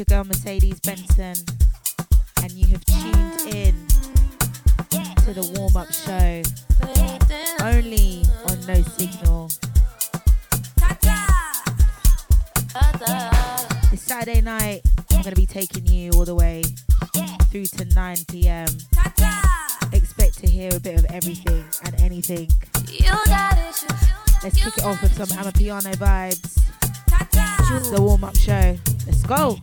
your girl Mercedes Benson, and you have tuned in to the warm up show only on No Signal. It's Saturday night. I'm going to be taking you all the way through to 9 pm. Expect to hear a bit of everything and anything. Let's kick it off with some Amapiano vibes. The warm up show. Let's go.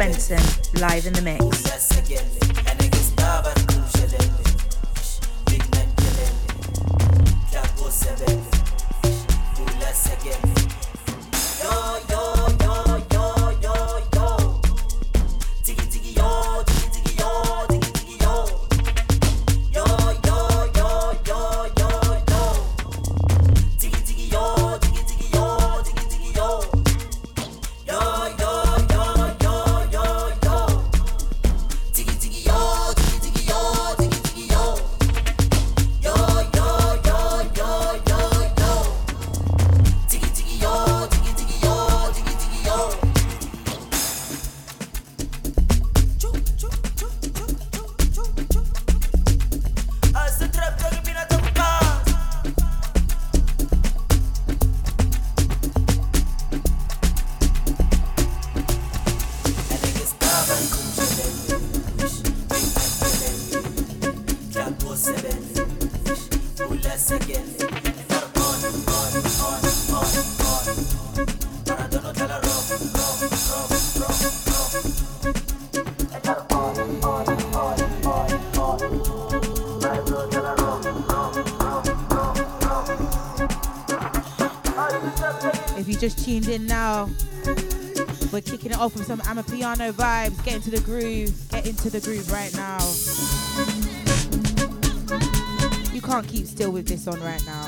Benson live in the mix. Tuned in now, we're kicking it off with some Amapiano vibes. Get into the groove. Get into the groove right now. You can't keep still with this on right now.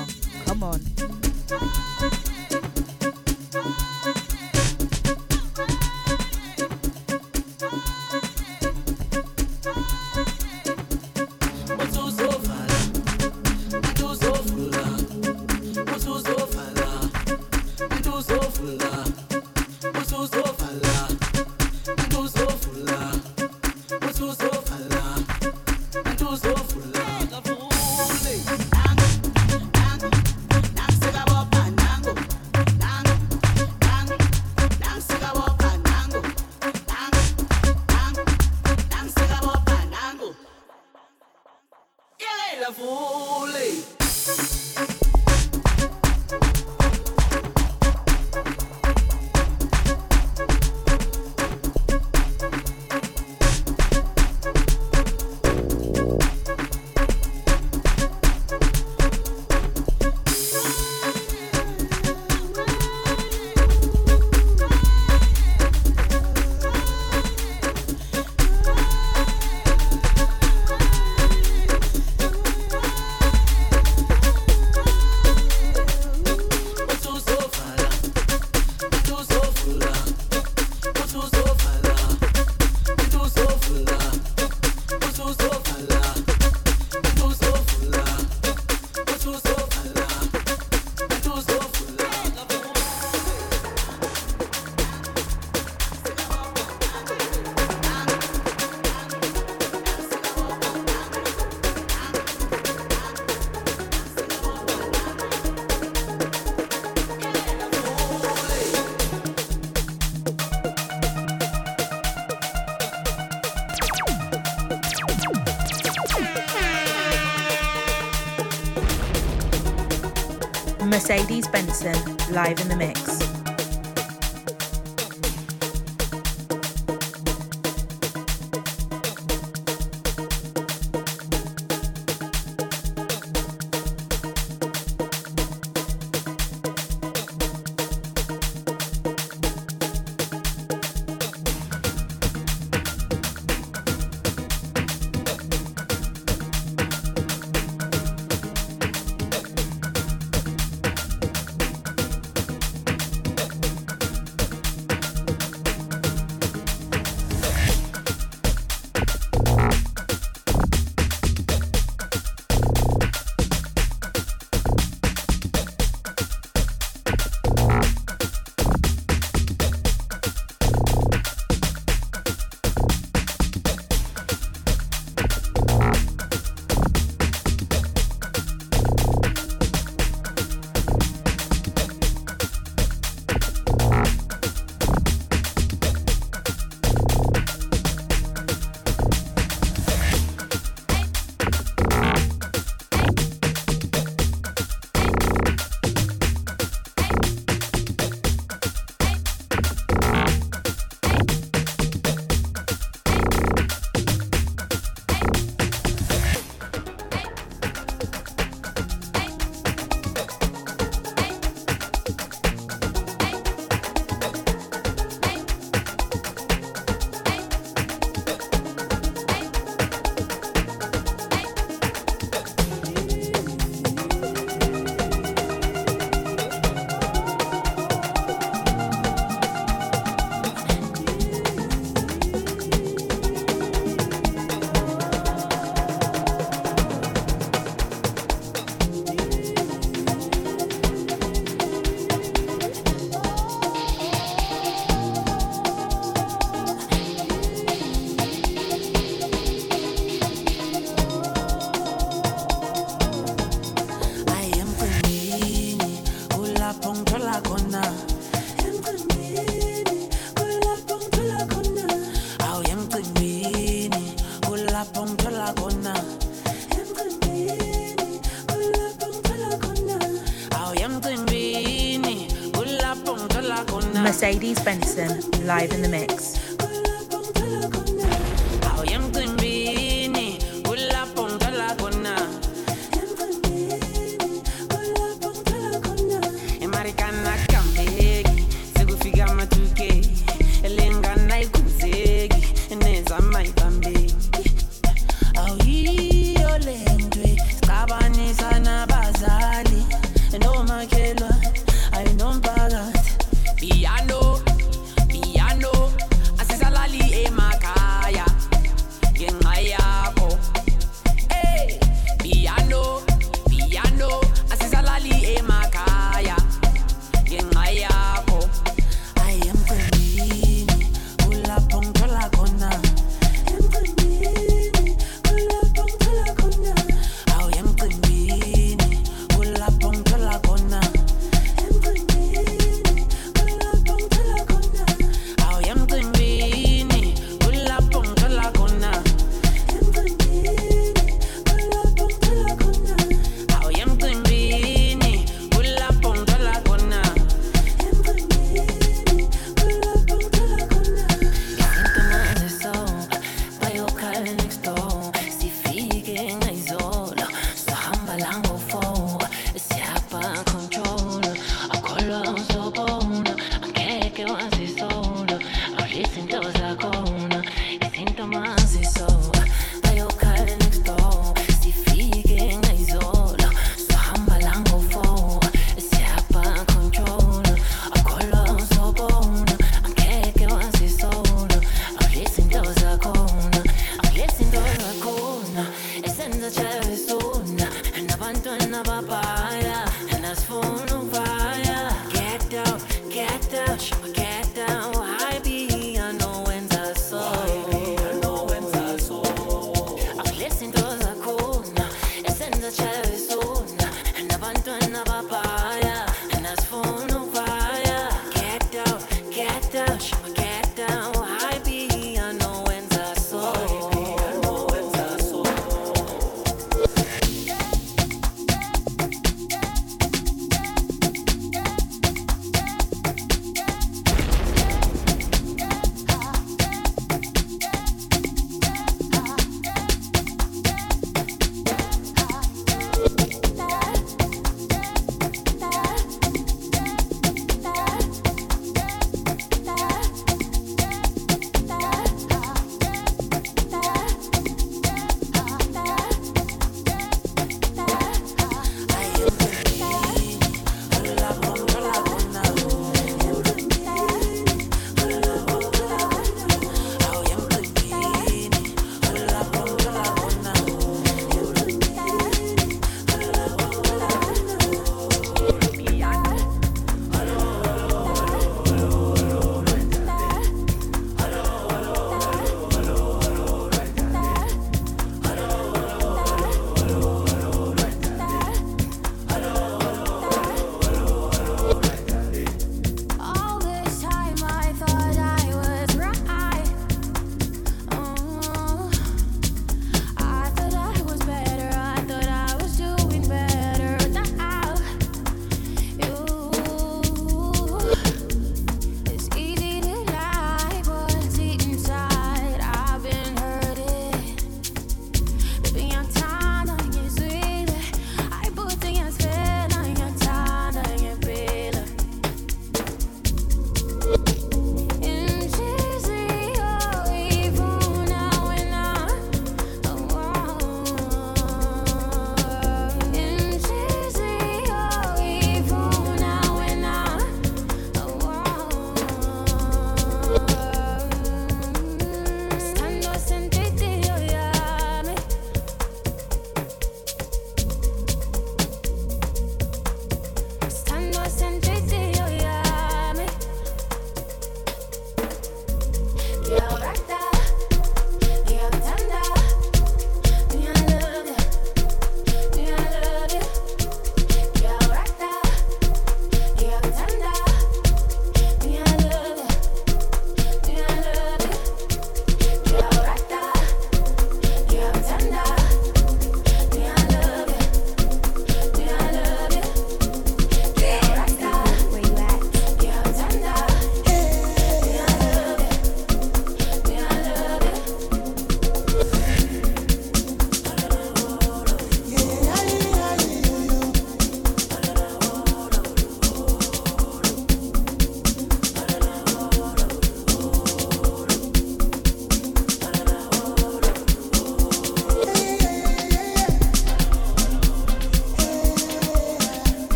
Mercedes Benson live in the mix. Benson live in the mix.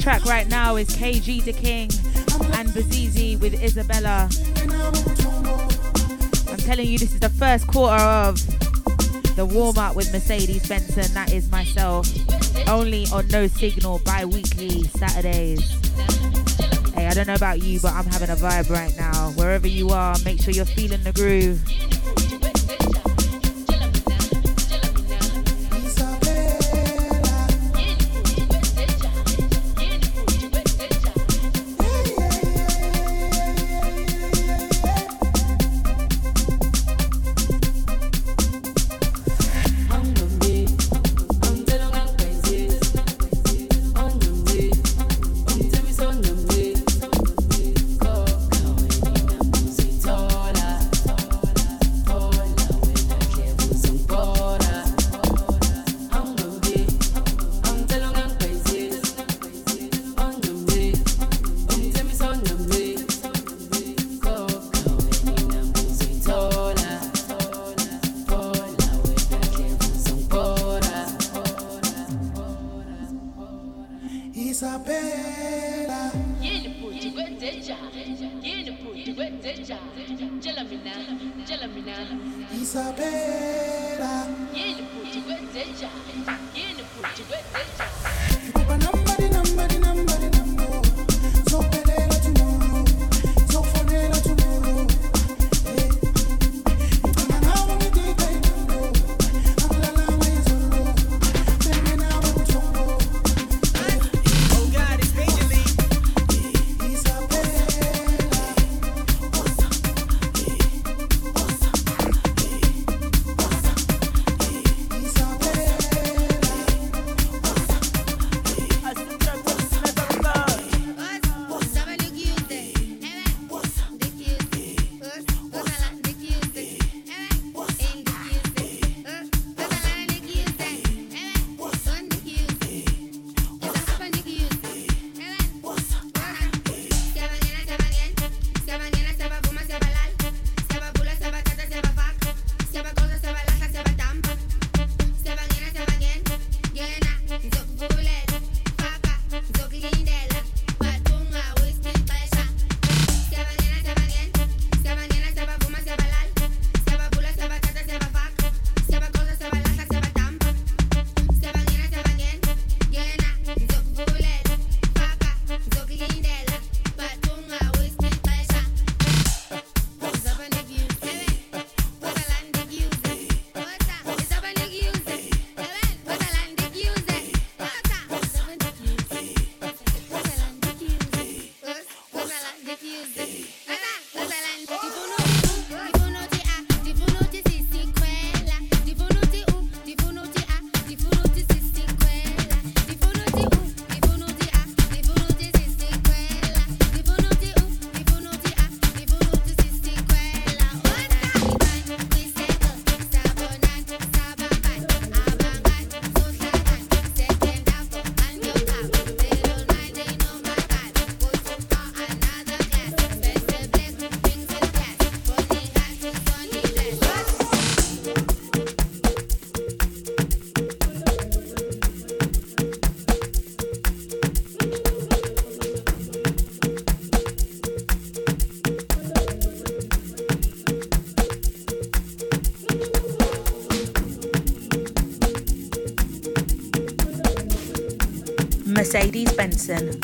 Track right now is KG the King and Bazizi with Isabella. I'm telling you, this is the first quarter of the warm up with Mercedes Benson. That is myself. Only on No Signal bi weekly Saturdays. Hey, I don't know about you, but I'm having a vibe right now. Wherever you are, make sure you're feeling the groove.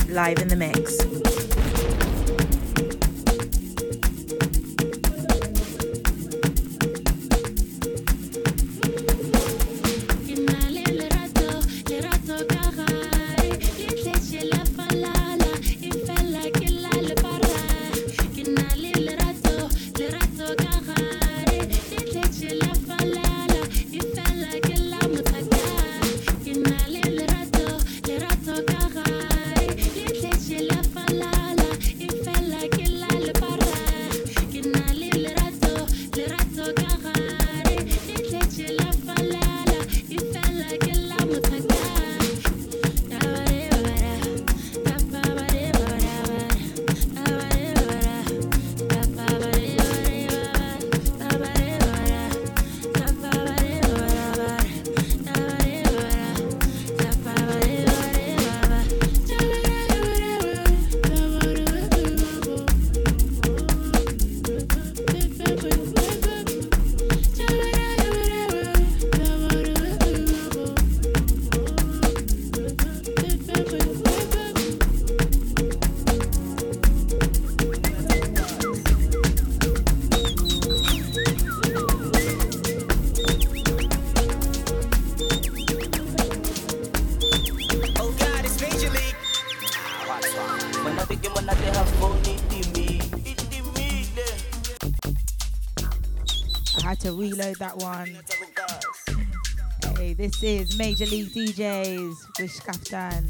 Live in the mix. Reload that one. Hey, this is Major League DJs with Skaftan.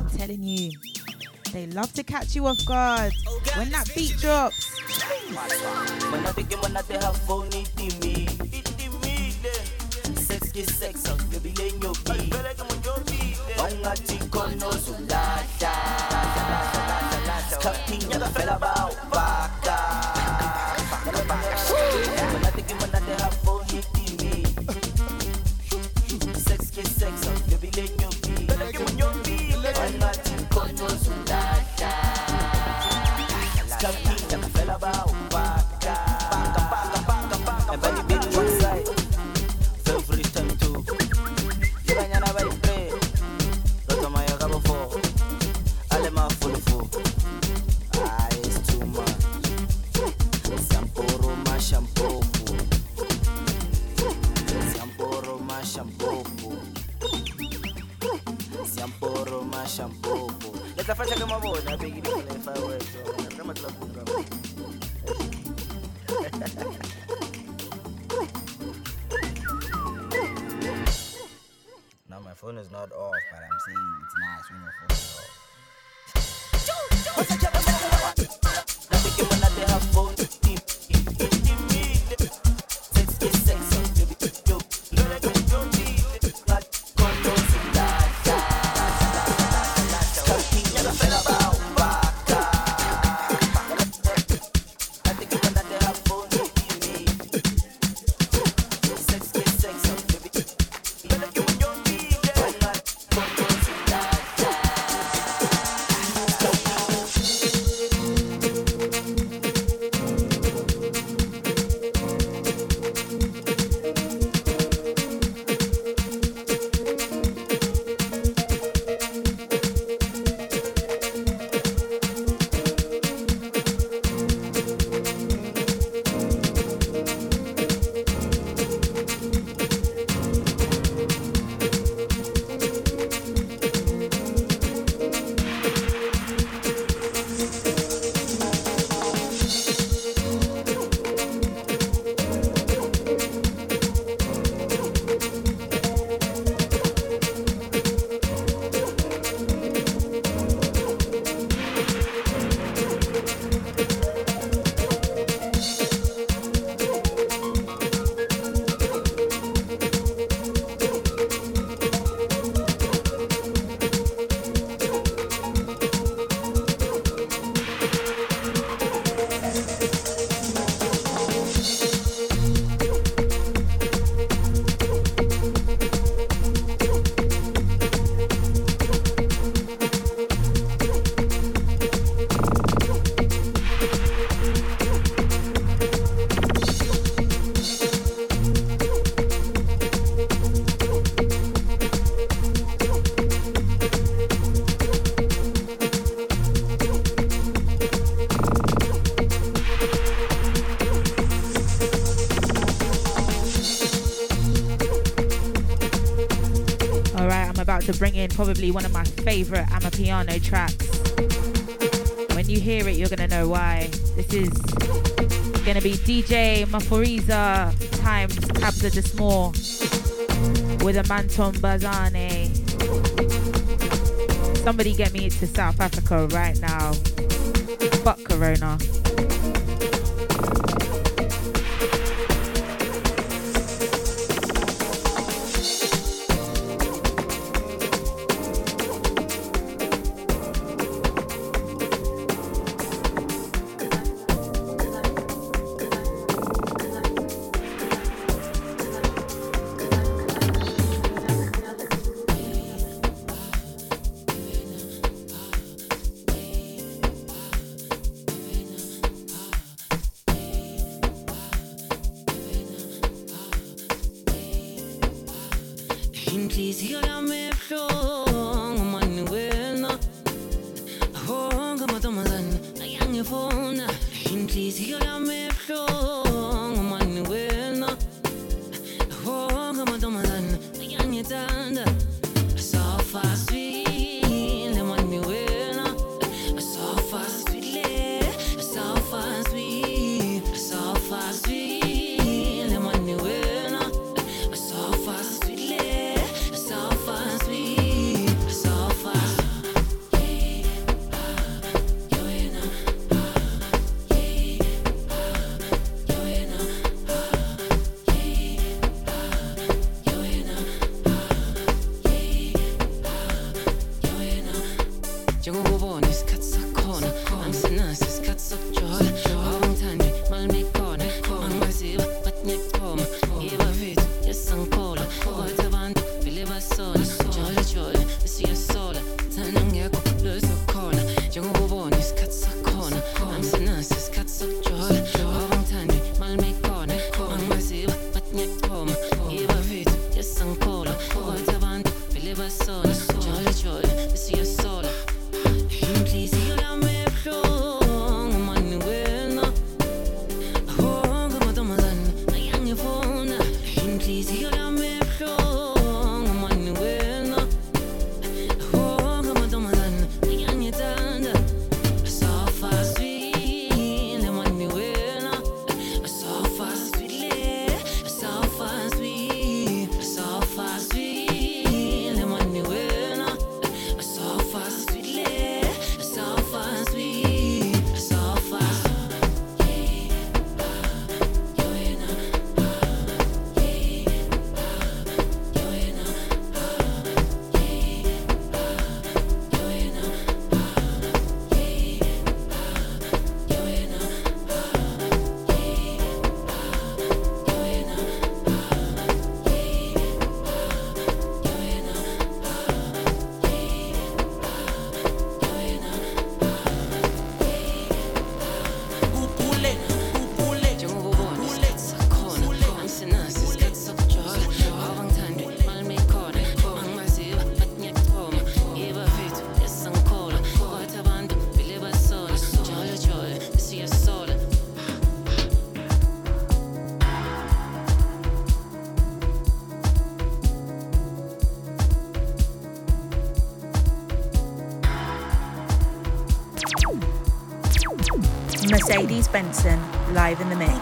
I'm telling you, they love to catch you off guard when that beat drops. to bring in probably one of my favorite Amapiano tracks. When you hear it, you're gonna know why. This is gonna be DJ Maphorisa times Kabza De Small with Amantombazane. Somebody get me to South Africa right now. Fuck Corona. crisis y la me. Benson live in the mix.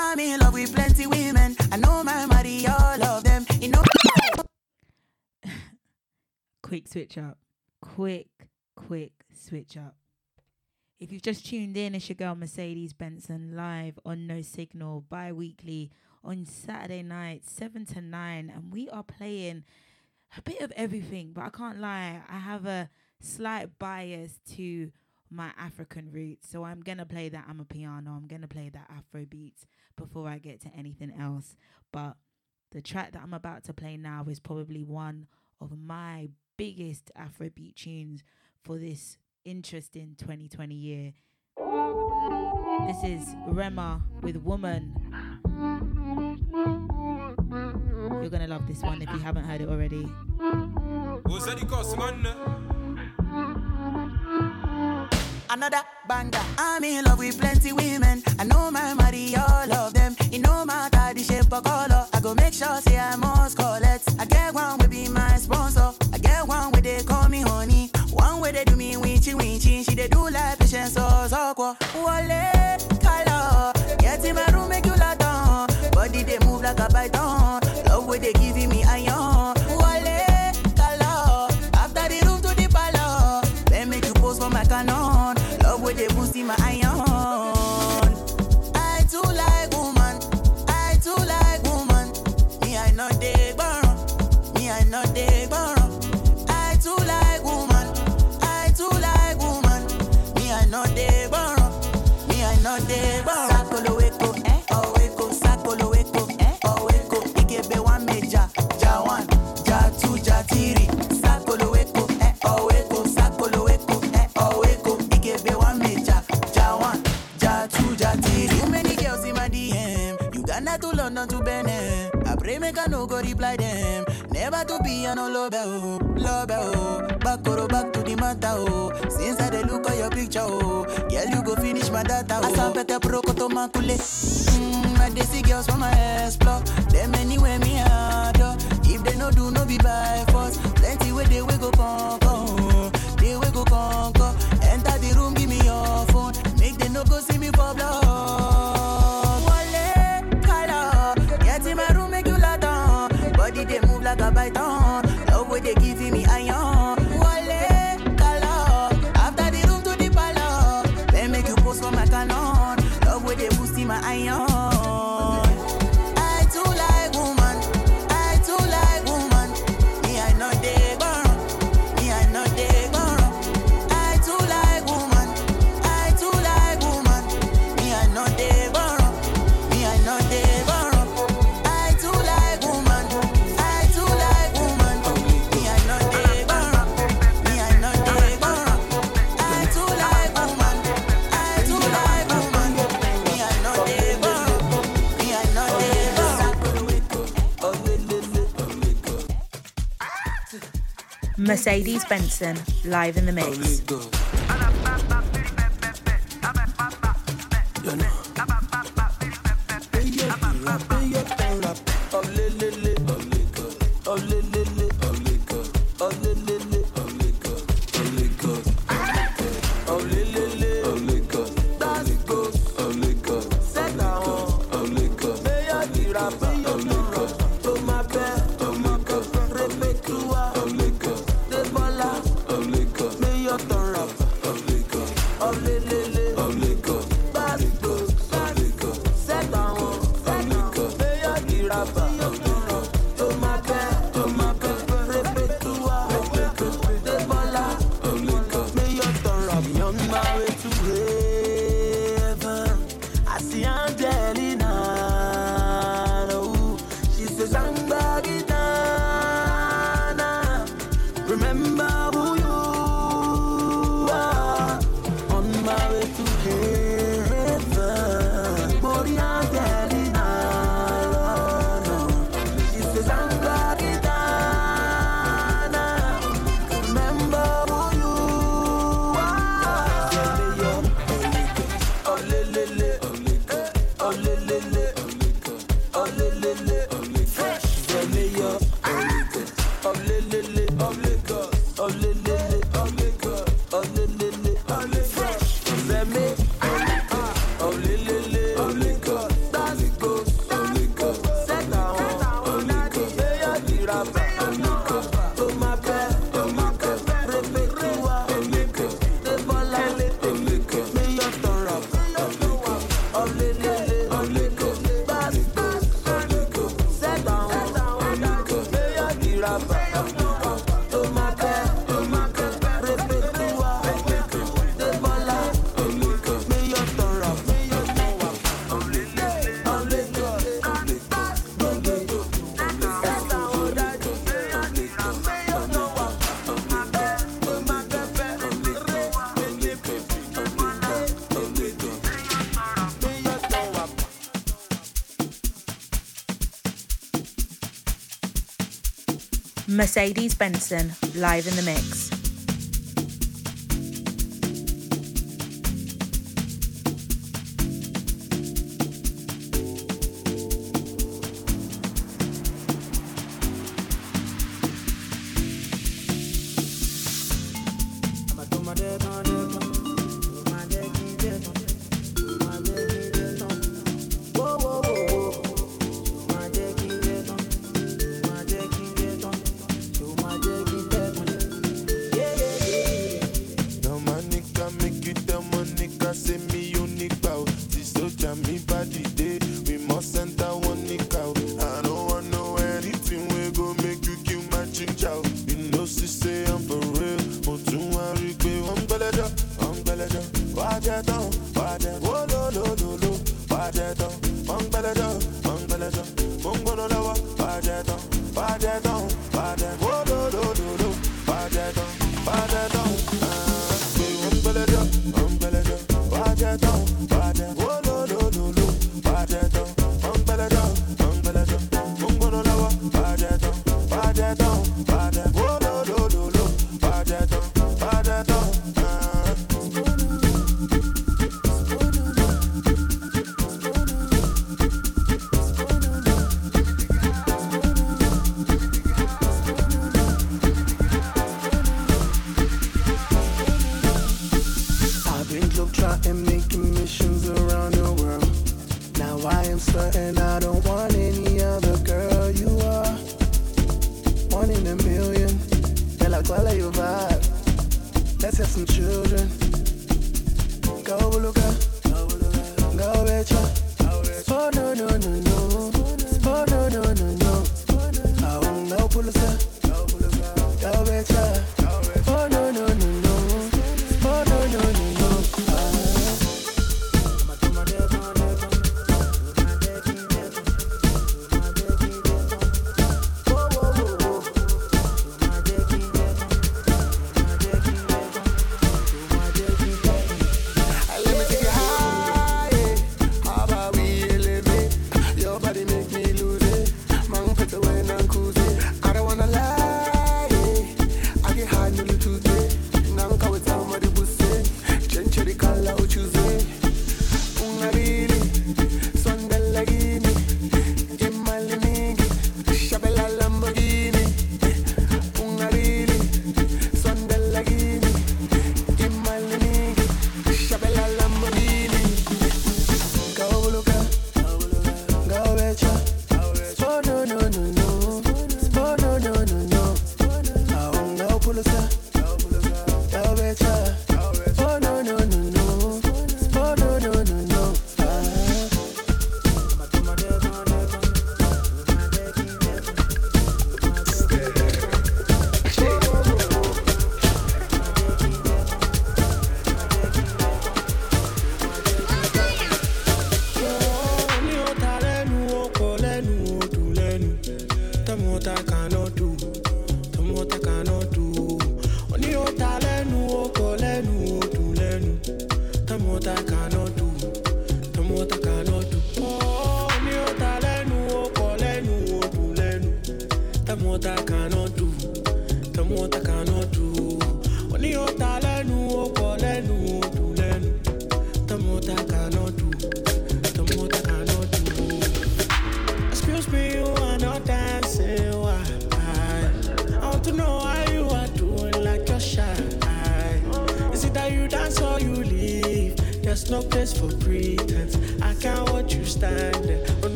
switch up. Quick, quick switch up. If you've just tuned in, it's your girl Mercedes Benson live on No Signal bi weekly on Saturday night, 7 to 9. And we are playing a bit of everything, but I can't lie, I have a slight bias to my African roots. So I'm going to play that amapiano, I'm going to play that Afro beats before I get to anything else. But the track that I'm about to play now is probably one of my biggest Afrobeat tunes for this interesting 2020 year. This is Rema with Woman. You're gonna love this one if you haven't heard it already. Another banger. I'm in love with plenty women. I know my money, all of them. It no matter the shape or color. I go make sure say I must call it. I get one will be my sponsor. I get one where they call me honey. One way they do me winchy winchy. She they do like patience so so quoi. Wale color. Get in my room make you lot on. Body they move like a python. Love where they giving me iron. Pray make I no go reply them. Never to be on no love oh, love oh. Back or back to the matter oh. Since I dey look at your picture oh, girl you go finish my data oh. Asampete proko to makule. Mm, I dey see girls from my explore. Them anywhere me adore. If they no do no be by force. Plenty way they we go conquer. Mercedes Benson, live in the mix. Mercedes Benson live in the mix. follow your vibe. Let's have some children. Go, Luca. Go, Beto.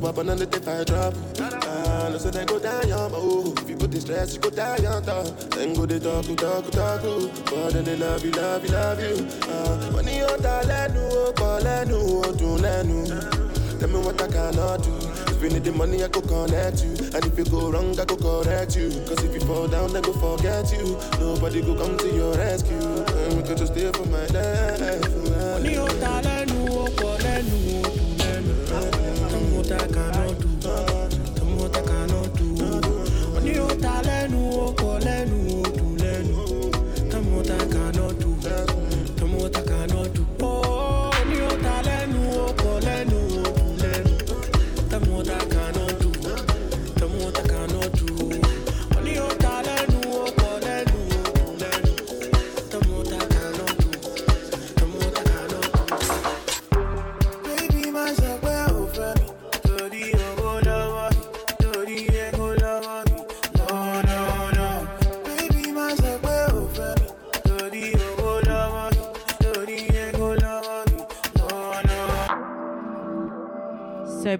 Look up and if I drop. Uh, no, so then go down, young, oh. If you put this stress, you go down, young, Then go they talk, talk, talk, But then they love you, love you, love you. Uh, money on that, let no, call, let no, do, let no. Tell me what I cannot do. If you need the money, I go connect you. And if you go wrong, I go correct you. Cause if you fall down, I go forget you. Nobody go come to your rescue. And we just stay for my life.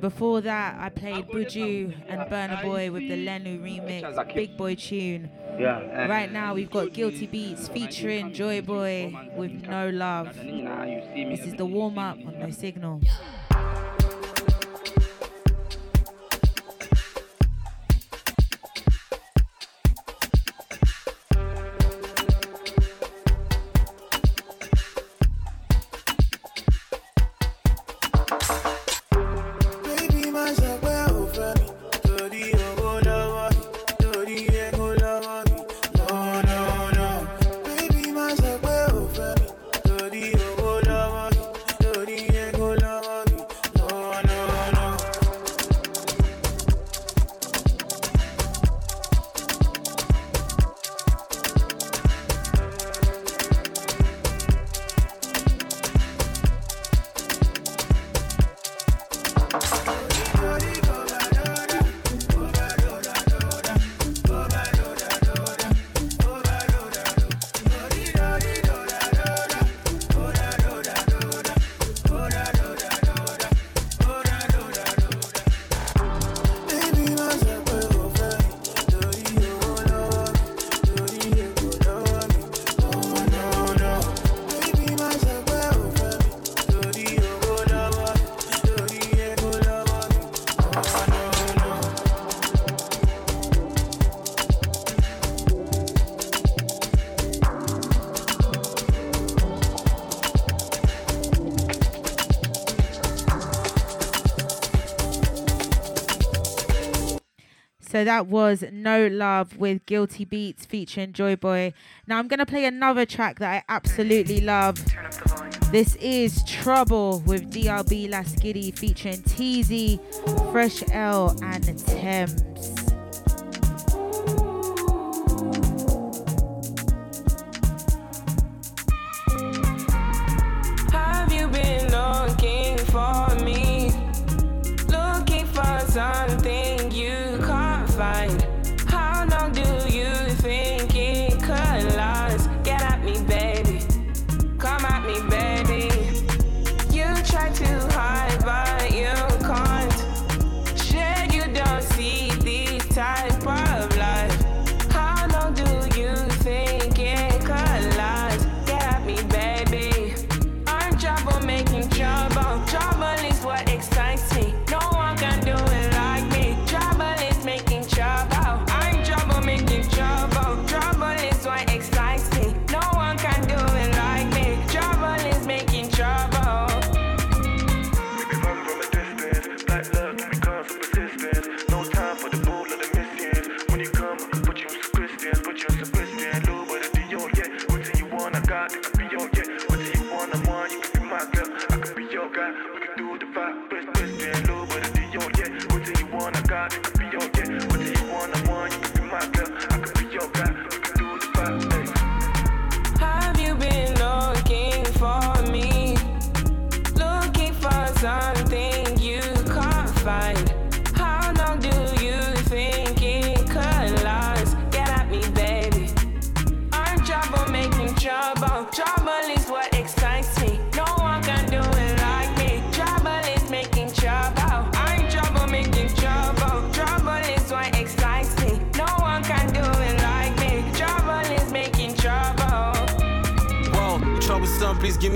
Before that, I played Buju and Burna Boy with the Lenu remix, Big Boy tune. Yeah. Right now, we've got Guilty Beats featuring Joeboy with No Love. This is the warm up on No Signal. So that was No Love with Guilty Beats featuring Joeboy. Now I'm going to play another track that I absolutely love. This is Trouble with DRB Lasgidi featuring Teezee, Fresh L, and Tems.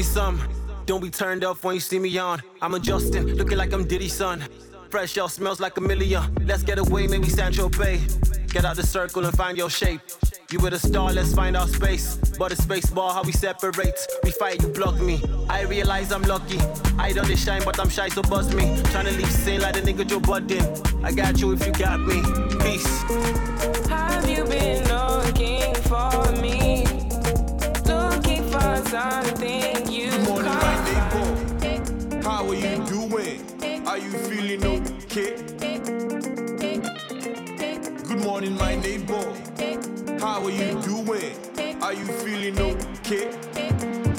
me some. Don't be turned off when you see me on. I'm a Justin, looking like I'm Diddy's son. Fresh out, smells like a million. Let's get away, maybe Sancho Bay. Get out the circle and find your shape. You with a star, let's find our space. But it's space how we separate. We fight, you block me. I realize I'm lucky. I don't shine, but I'm shy, so bust me. Tryna leave sin like the nigga Joe Budden. I got you if you got me. Peace. Have you been looking for me? Looking for something? are you doing? Are you feeling okay? Good morning, my neighbor. How are you doing? Are you feeling okay?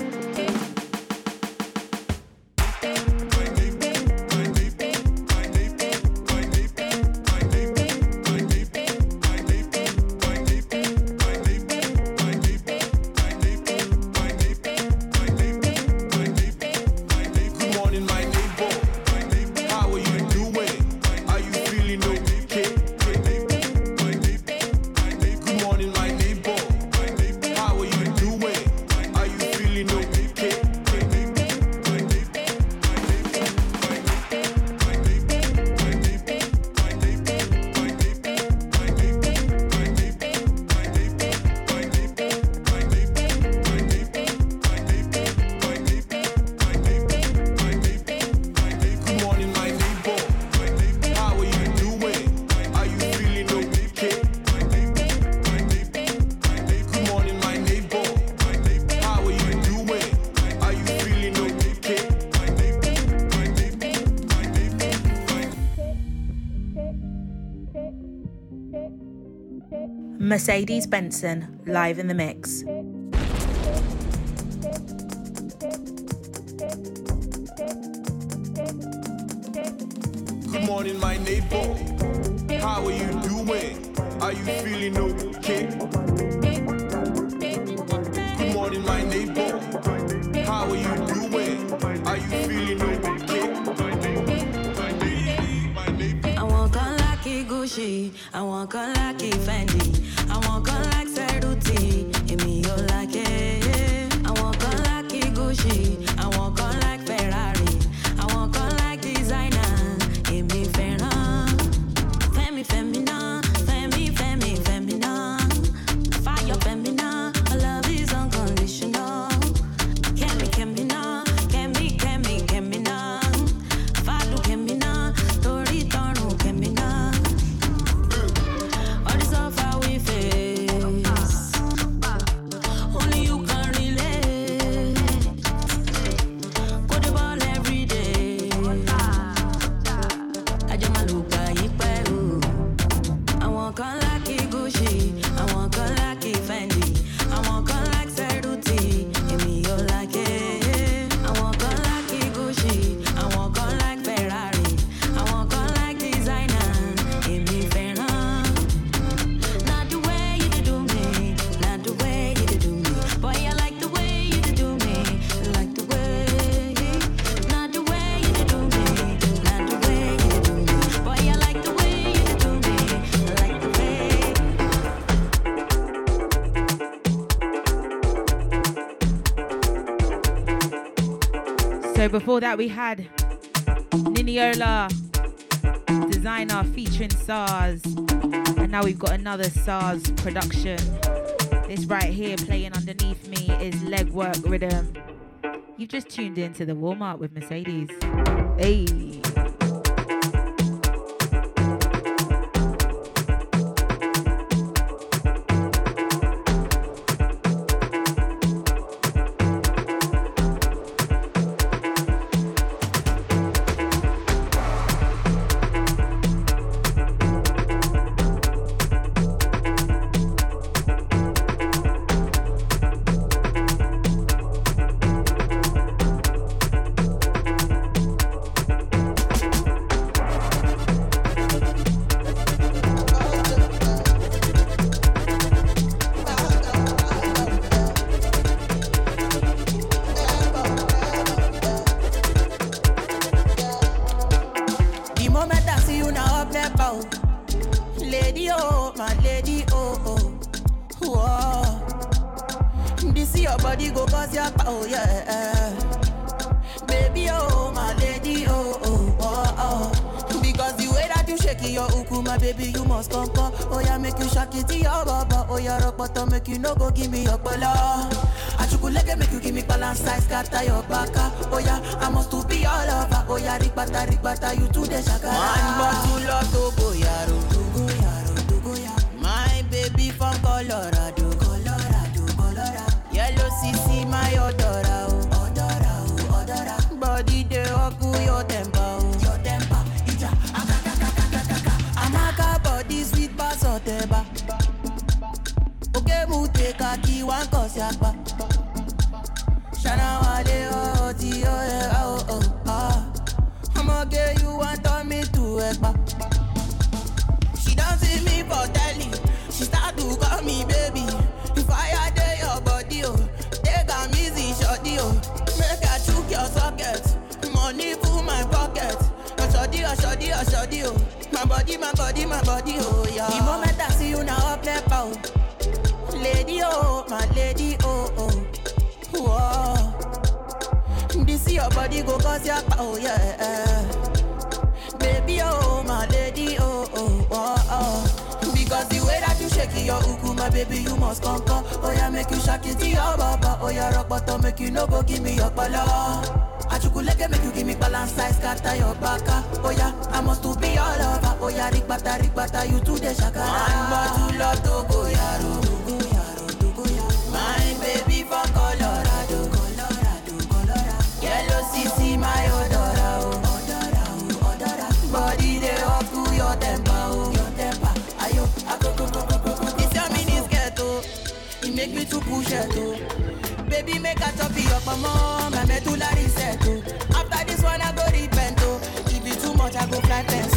Mercedes Benson live in the mix. Before that, we had Niniola, designer featuring Sarz. And now we've got another Sarz production. This right here playing underneath me is Legwork Rhythm. You've just tuned in to the warm up with Mercedes. Hey. Baby, make a chop your mama, my medulla reset, oh. After this one, I go repent, oh. If it too much, I go fly fence,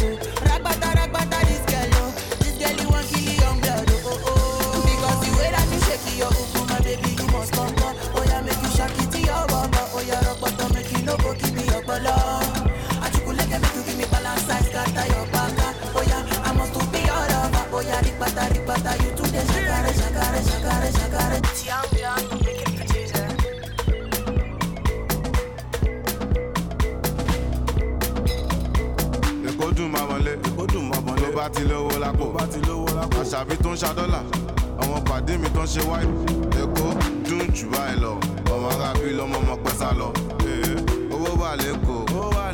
Àṣàbí tó ń ṣa dọ́là. Àwọn pàdé mi tó ń ṣe wáyé. Èkó dùn jù báyìí lọ. Ọmọ arábí lọmọ ọmọ pẹ́ sá lọ. Ee, Owó wà lẹ́kọ̀ọ́.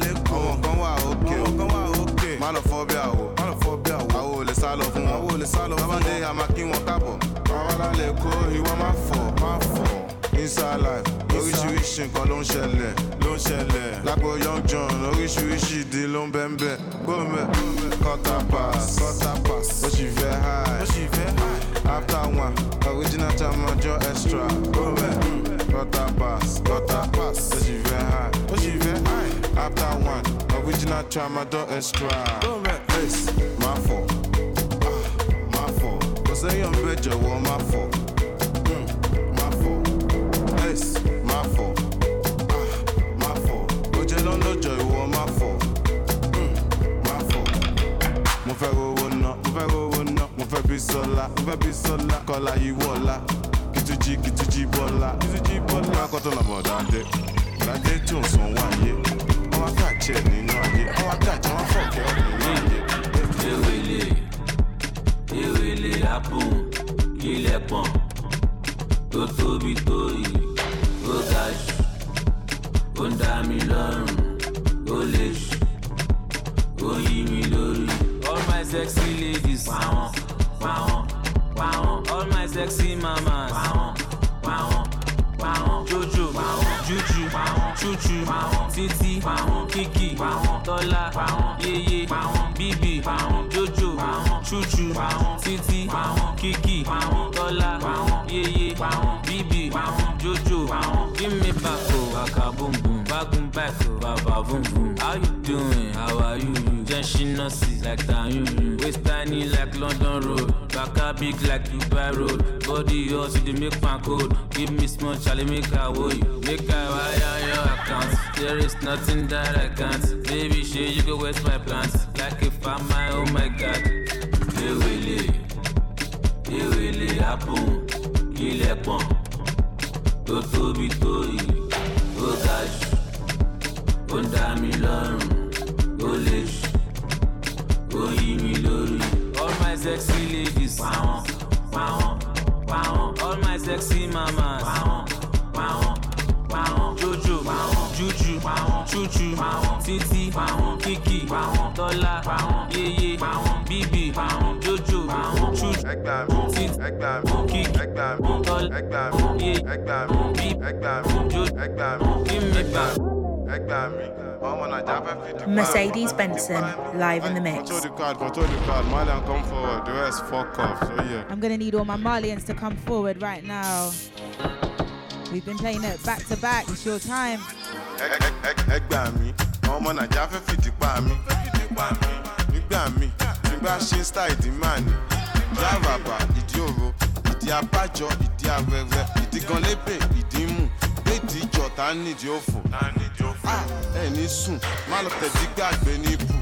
Lẹ́kọ̀ọ́. Àwọn kan wà òkè. Àwọn kan wà òkè. Má lọ fọ́ bí àwò. Má lọ fọ́ bí àwò. Ò lè sá lọ fún wọn. Àwo ò lè sá lọ fún wọn. Tábàdé a máa kí wọn káàbọ̀. Àwọn alálẹ̀ kó ìwọ máa fọ̀. Máa fọ̀. Inside life, oríṣiríṣi nǹkan ló ń ṣẹlẹ̀. Ló ń ṣẹlẹ̀. Lágbo Young John, oríṣiríṣi ìdí ló ń bẹ́ ń bẹ́. Gómẹ̀, quarter pass, quarter pass. Ó sì fẹ́ high, sì fẹ́ high. After one, original time ọjọ́ extra. Gómẹ̀, quarter pass, quarter pass. Ó sì fẹ́ high, ó sì fẹ́ high. After one, original time ọjọ́ extra. Gómẹ̀, ace, máa fọ̀, ah, máa fọ̀. Kò sẹ́yìn ọ̀bẹ jọ̀wọ́ máa fọ̀. Mm, fẹ́ bí sọ́lá, mo fẹ́ bí sọ́lá. Kọ́lá yìí wọ̀lá, kìtújì kìtújì bọ́lá, kìtújì bọ́lá. Má kọ́ tó nà bọ̀ dáadé, dáadé tó ń san wáyé. Wọ́n wá gàjẹ́ nínú ayé, wọ́n wá gàjẹ́ wọ́n fọ̀kẹ́ nínú ayé. ewele ewele apun ilẹ̀ pọ̀n tó tóbi tó yìí ó ga jù ó ń dá mi lọ́rùn ó lè jù ó yí mi lórí. all my sexy ladies pàwọn pàwọn pàwọn all my sexy mamas pàwọn pàwọn pàwọn jojo pàwọn juju pàwọn chuchu pàwọn títí pàwọn kìkì pàwọn tọ́lá pàwọn yeye pàwọn bíbí pàwọn jojo pàwọn chuchu pàwọn títí pàwọn kìkì pàwọn tọ́lá pàwọn yeye pàwọn bíbí pàwọn jojo pàwọn give me back o waka boom boom bagun back o baba boom boom how you doing? How are you ṣínà sí like tayun waist tiny like london road. Baka big like dubai road. Body hot you make pan cold give me small chale make i wo you. Make i wire your account. There is nothing that i can't. Baby shey you go waste my plans. Like a farmer oh my god. Ewele ewele apun ilẹ̀ pọ̀n tó tó tóbi tó yìí ó ga jù ó dá mi lọ́rùn ó lè ó yí mi lórí. all my sexy ladies. Pàwọn pàwọn pàwọn all my sexy mamas. Pàwọn pàwọn pàwọn jojo pàwọn juju pàwọn chuchu pàwọn títí pàwọn kìkì pàwọn tọ́lá pàwọn yeye pàwọn bíbí pàwọn jojo pàwọn chuchu títí kìkì tọ́lá yeye bíbí jojo. gimme back. Mercedes Benson, live in the mix. Control the card, control the card. Marlian, come forward. The rest, fuck off. So yeah. I'm gonna need all my Marlians to come forward right now. We've been playing it back to back. It's your time. Ọmọ nàìjíríà fẹ́ mí nígbà bá ṣe style ìdí máa ní ìdí àràbà ìdí òro ìdí abájọ ìdí ìdí gan lébè ìdí mù léèdì ìjọ tá nídìí òfò Ah, ẹ ní sùn má lọ tẹ̀dí gbàgbé ní ibù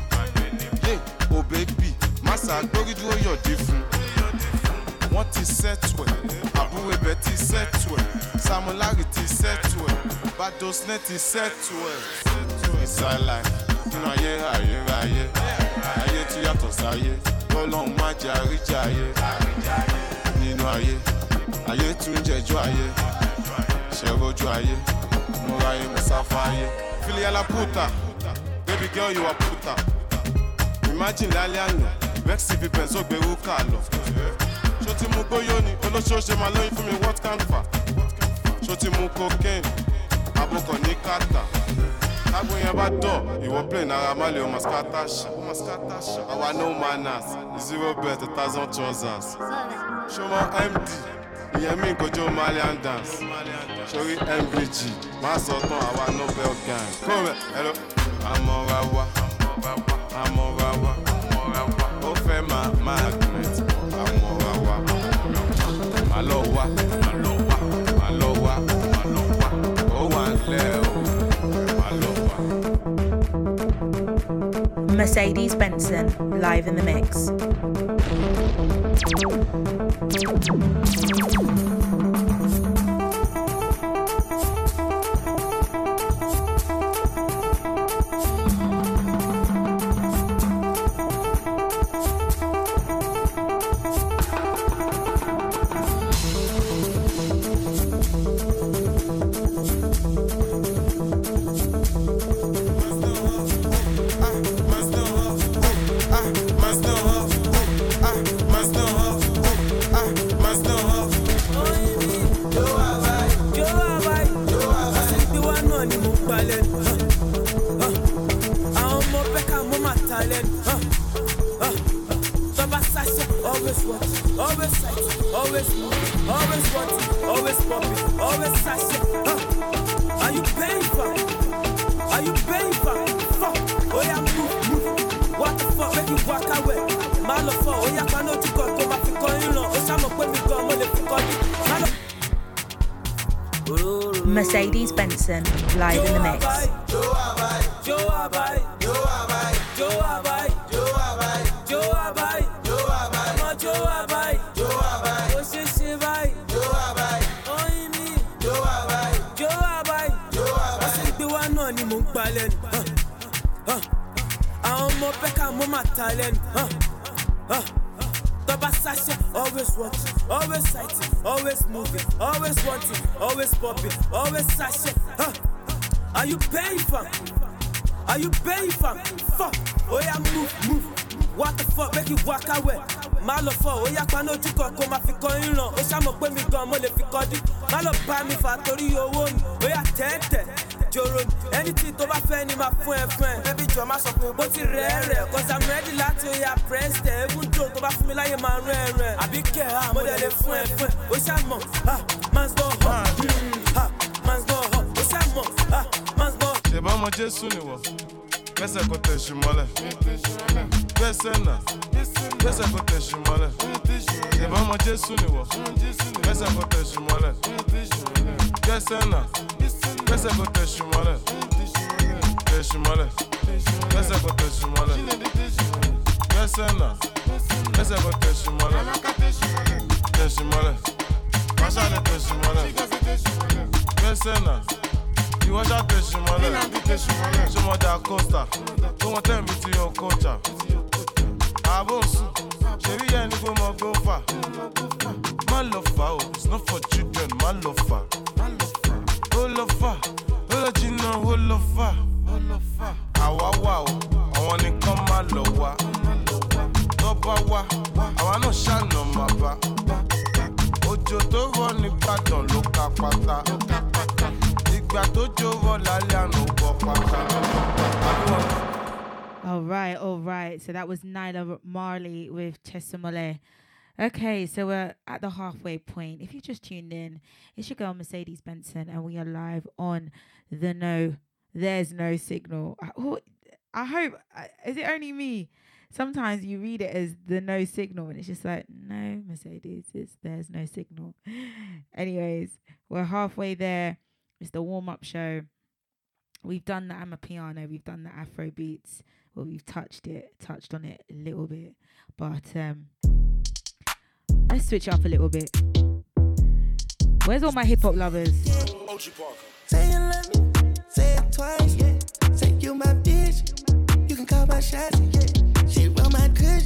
yé o bébì má ṣàgbórí dúró yọ̀dí fún. Wọ́n ti sẹ́tù ẹ̀ àbúrò ibẹ̀ ti sẹ́tù ẹ̀ samulari ti sẹ́tù ẹ̀ badosne ti sẹ́tù ẹ̀. ìsàlàyé nínú ayé ayérayé ayé. Tí yàtọ̀ sáyé lọ́lọ́run má jẹ́ àríjà ayé nínú ayé ayé tún jẹjọ́ ayé. Ṣẹ̀rọ̀jú ayé múra ayé musafa ayé. Filiala puta. Baby girl you are puta. Imagine lálẹ́ àná vexy fi pẹ̀sọ́ gbèrú kà lọ ṣó ti mú gbóyó ni? Olóṣooṣe máa lóyún fún mi what can fa? Ṣó ti cocaine? Abokọ̀ ní kàtà. Tágbó yẹn bá dọ̀ ìwọ plane ara má lè o mascata ṣá. Àwa no manners. Zero bet a thousand trousers. Ṣọmọ md marlian dance. Sórí mvg má sọ tán àwa nobel gang. Wa wa ó fẹ́ máa àmọ́ra wa wá lọ wá lọ wá lọ wá. Ó wà ń lẹ́ o lọ wá. Mercedes Benson, live in the mix. Thank you. Always always watching, always popping, always sashing. Huh? Are you paying for? Are you paying for? Fuck, oh yeah, move, move. What the fuck, make you walk away? Má lọ fọ, ó yá paná ojú kan kó máa fi kọ́ ìran. Ó ṣàmọ̀ pé mi gan, mo lè fi kọ́ ní. Má lọ. Mercedes Benson, live in the mix. Always moving, always wanting, always popping, always sasha. Huh. Are you paying for? Are you paying for? Fuck. Oh yeah, move, move. What the fuck? Make you walk away. Má lọ fọ, oh, yá paná ojú kan kó máa fi kọ́ ìran. Ó oh, ṣàmọ̀ pé mi gan, mo lè fi kọ́ dín. Má lọ bá mi fà torí owó mi. Oh, Ó yá tẹ́tẹ̀, jòrò ni. Anything tó bá fẹ́ ni máa fún ẹ fún ẹ. Bébí jọ má sọ pé bó ti rẹ̀. Cause I'm ready láti ó yá press tẹ̀. Even though tó bá fún mi láyé máa rẹ̀ rẹ̀. Àbí kẹ̀ á, mo dẹ̀ lè fún ẹ fún ẹ. Ó ṣàmọ̀, ah, man's ball hot. Mm, ah, man's ball hot. Ó ṣàmọ̀, ah, man's ball ṣèbá ọmọ jésù nìwọ gbẹ́sẹ̀ kò tẹ̀sù mọ́lẹ̀. Gbẹ́sẹ̀ náà gbẹ́sẹ̀ kò tẹ̀sù mọ́lẹ̀. Ṣèbá ọmọ jésù nìwọ gbẹ́sẹ̀ kò tẹ̀sù mọ́lẹ̀. Gbẹ́sẹ̀ náà gbẹ́sẹ̀ kò tẹ̀sù mọ́lẹ̀. Tẹ̀sù mọ́lẹ̀. Gbẹ́sẹ̀ kò tẹ̀sù mọ́lẹ̀ kò mọ́lẹ̀ tẹ̀sù mọ́lẹ̀ pàṣẹ tẹ̀sù mọ́lẹ̀ lẹ́sẹ̀ náà ìwọ ṣé mo dà kósta tó wọn tẹ̀ mí ti yan kọ́ńtà àbò sùn ṣèbí yẹn ni pé mo gbó fà má lọ fà o it's not for children. Má lọ fà All right, all right. So that was Naira Marley with Tesumole. Okay, so we're at the halfway point. If you just tuned in, it's your girl Mercedes Benson, and we are live on the No. There's no signal. I, oh, hope. Is it only me? Sometimes you read it as the no signal, and it's just like no Mercedes. It's there's no signal. Anyways, we're halfway there. It's the warm up show. We've done the Amapiano, we've done the Afro beats. Well, we've touched it, touched on it a little bit, but um, let's switch up a little bit. Where's all my hip hop lovers? Say you love me, say it twice, yeah. Say you my bitch, you can call my shots, yeah. She run my kush,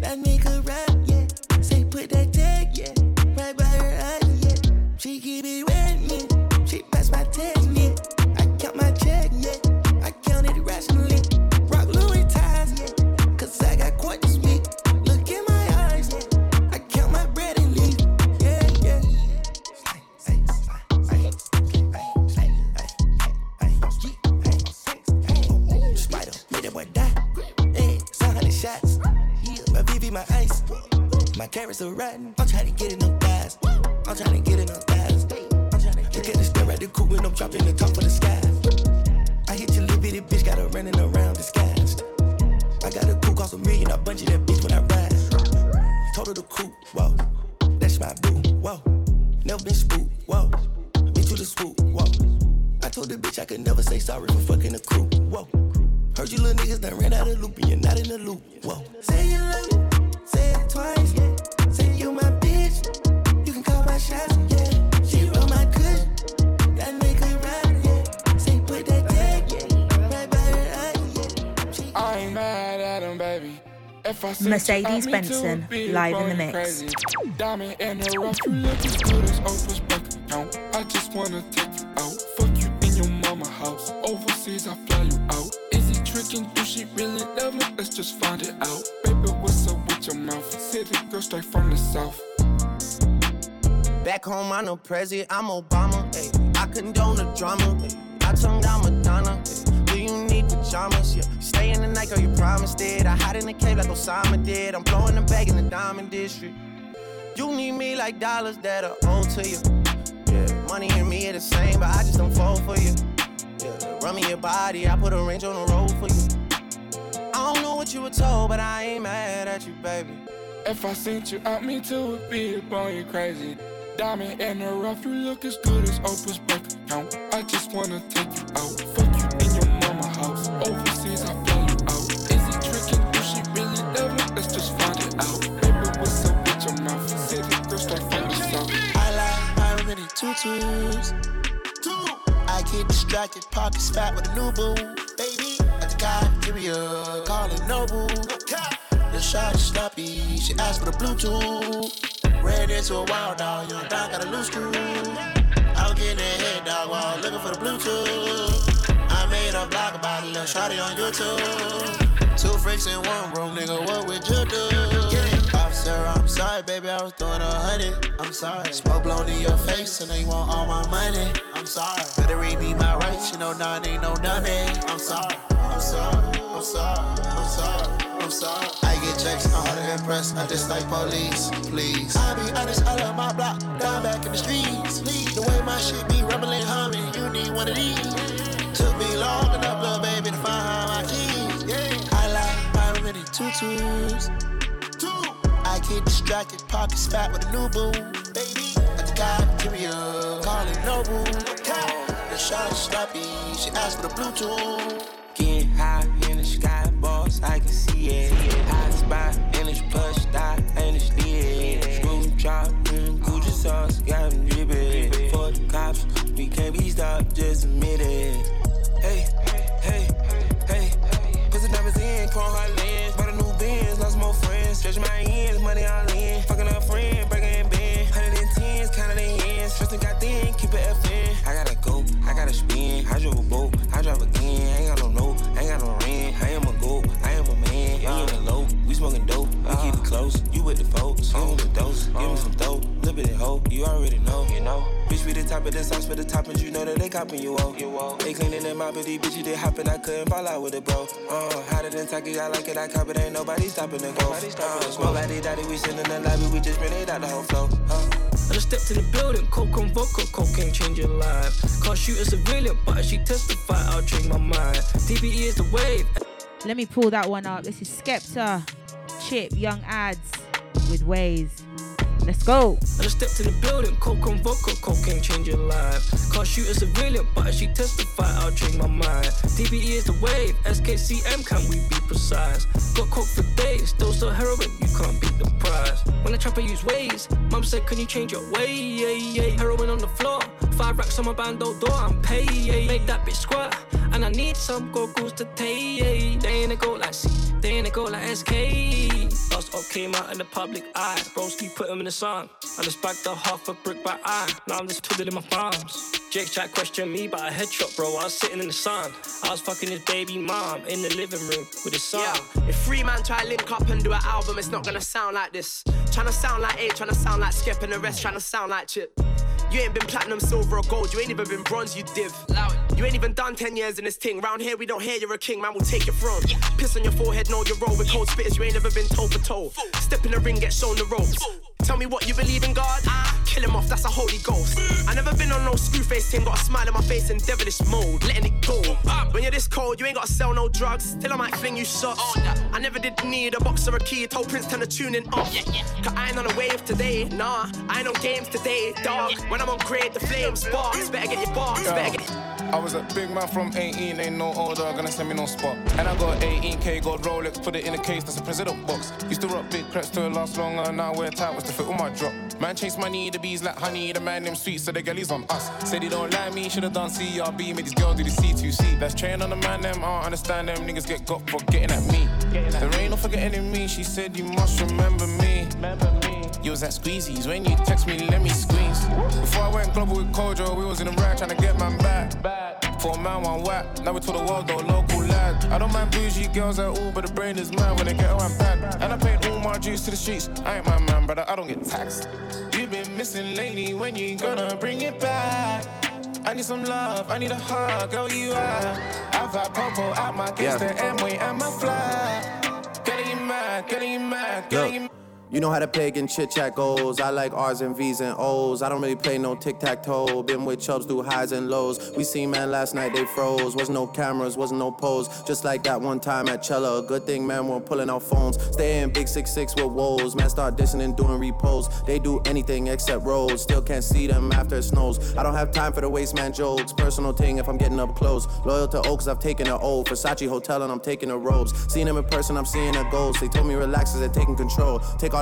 that make her rap, yeah. Say put that tag, yeah, right by her eyes, yeah. She keep it with me, she pass my test, My ice. My carats are rotten. I'm trying to get in them thighs. I'm trying to get in them thighs. Look at the stare at the coupe when I'm dropping the top of the sky. I hit your little bitty bitch, got her running around disguised. I got a coupe cost a million, I bungee that bitch when I ride. Total the coupe, whoa. That's my boo, whoa. Never been spooked, whoa. Me to the swoop, whoa. I told the bitch I could never say sorry for fucking the crew, whoa. Heard you little niggas done ran out of loop and you're not in the loop, whoa. Say you love me, Mercedes out, me too, Benson, live in the mix. Crazy. Diamond in the rough, you look as good as Oprah's bank account. I just wanna take you out, fuck you in your mama house. Overseas, I fly you out. Is he tricking? Do she really love me? Let's just find it out. Baby, what's up with your mouth? City girl straight from the south. Back home, I'm no president, I'm Obama. Ay. I condone the drama. Ay. I tongue down Madonna. Ay. Do you need pajamas? Yeah. Stay in the night, girl, you promised it. I hide in the cave like Osama did. I'm blowing the bag in the diamond district. You need me like dollars that are owed to you. Yeah, money and me are the same, but I just don't fall for you. Yeah, run me your body, I put a range on the road for you. I what you were told, but I ain't mad at you, baby. If I sent you out, me too would be blowing you crazy. Diamond in the rough, you look as good as Oprah's bank account. I just wanna take you out, fuck you in your mama house. Overseas, I fly you out. Is it tricking? Do she really love me? Let's just find it out. Baby, what's up with your mouth? City girl straight from the south. I like my many tutus. I get distracted, pockets fat with a new boo. Give me a call Noble. The shot is sloppy, she asked for the Bluetooth. Ran into a wild dog, young dog got a loose screw. I was getting head dog, while looking for the Bluetooth. I made a blog about a little shotty on YouTube. Two freaks in one room, nigga, what would you do? Officer, I'm sorry, baby, I was doing a hundred. I'm sorry. Smoke blown in your face, and they want all my money. I'm sorry. Better read me my rights, you know, none ain't no dummy. I'm sorry. I'm sorry. I'm sorry. I'm sorry. I'm sorry. I get checks, I'm hard to impress. I just like police, please. I be honest, I love my block, down back in the streets. Please. The way my shit be rumbling, humming, you need one of these. Took me long enough, little baby, to find my keys. Yeah. I like my many tutus. I get distracted, pockets fat with a new boo. Baby, at the guy, give me a call it Noble. The shot is sloppy, she asked for the Bluetooth. Getting high in the sky, boss, I can see it. High spot in this plush, style, and it's lit. Screw drop, mm, Gucci sauce, got me dripping. For the cops, we came just admit it. Hey, Stretch my ends, money all in. Fucking a friend, breaking in bend. 110s, counting the ends. Trusting got thin, keep it FN. I gotta go, I gotta spin. I drove a boat, I drive again. Ain't got no note, ain't got no smoking dope. We keep it close, you with the folks. Give me the dose, give me some dope. Little bit of hope, you already know, you know. Bitch, we the top of the sauce for the toppings, you know that they copping you off. You off. They cleaning them out, but these bitches they hopping, I couldn't fall out with it, bro. Uh, hotter than Taki, I like it, I cop it, ain't nobody stopping the go. Uh, smoke like they daddy, we sitting in the lobby, we just bring it out the whole flow. Uh. I just stepped in the building, coke and vodka, cocaine change your life. Can't shoot a civilian, but as she testify, I'll change my mind. DBE is the wave. Let me pull that one up. This is Skepta, Chip, Young Adz with Waze. Let's go. I just stepped in the building, coke and vodka, cocaine change your life. Can't shoot a civilian, but as she testify, I'll change my mind. DBE is the wave, SKCM, can we be precise? Got coke for days, still sell heroin, you can't beat the price. When I trap, I use Waze. Mum said, Can you change your way? Yeah, yeah. Heroin on the floor, five racks on my bando door, I'm paid. Make that bitch squat, and I need some goggles to take. They ain't a go like C, they ain't a go like SK. Last up came out in the public eye, broski put him in the sun. I just bagged a half a brick by eye, now I'm just twiddling my thumbs. Jake's chat questioned me about a headshot, bro. I was sitting in the sun. I was fucking his baby mom in the living room with his son. Yeah, if three man try link up and do an album, it's not gonna sound like this. Tryna sound like A, tryna sound like Skep, and the rest tryna sound like Chip. You ain't been platinum, silver, or gold. You ain't even been bronze, you div. You ain't even done 10 years in this thing. Round here, we don't hear you're a king, man, we'll take your throne. Piss on your forehead, know your role. with cold spitters. You ain't never been toe for toe. Step in the ring, get shown the ropes. Tell me what you believe in God. Ah, kill him off, that's a holy ghost. I never been on no screw face team, got a smile on my face in devilish mode, letting it go. When you're this cold, you ain't gotta sell no drugs. Till I might fling you shots. I never did need a box or a key, told Prince turn the tuning off. Yeah, yeah. Cause I ain't on a wave today, nah. I ain't on games today, dog. When I'm on grade, the flame sparks. Better get your bars, better get I was a big man from 18, ain't no order, gonna send me no spot. And I got 18k gold Rolex, put it in a case, that's a president box. Used to rock big crepes to last longer, now I wear tight was to fit all my drop. Man chase money, the bees like honey, the man them sweet, so the girlies on us. Said he don't like me, should've done CRB, made these girls do the C2C. That's train on the man, them, I don't understand them, niggas get got for getting at me. There ain't no forgetting me, she said you must remember me. Remember me. You was at Squeezies, when you text me, let me squeeze. Before I went global with Kojo, we was in the rag trying to get man back. For a man, one whack. Now we to the world, though, local lad. I don't mind bougie girls at all, but the brain is mad when they get around bad. And I paid all my dues to the streets. I ain't my man, brother, I don't get taxed. You've been missing lately, when you gonna bring it back? I need some love, I need a hug, girl, you are. I've had Popo out my kiss, Yeah. the M-way and my fly. Getting mad, getting mad, getting Look, you know how the pagan chit chat goes. I like R's and V's and O's. I don't really play no tic tac toe. Been with chubs through highs and lows. We seen man last night, they froze. Wasn't no cameras, wasn't no pose. Just like that one time at Cella. Good thing man weren't pulling out phones. Stay in big six six with woes. Man start dissing and doing repos. They do anything except rolls. Still can't see them after it snows. I don't have time for the waste man jokes. Personal thing if I'm getting up close. Loyal to Oaks, I've taken an O. Versace Hotel and I'm taking the robes. Seeing them in person, I'm seeing a ghost. They told me relax as they're taking control. Take all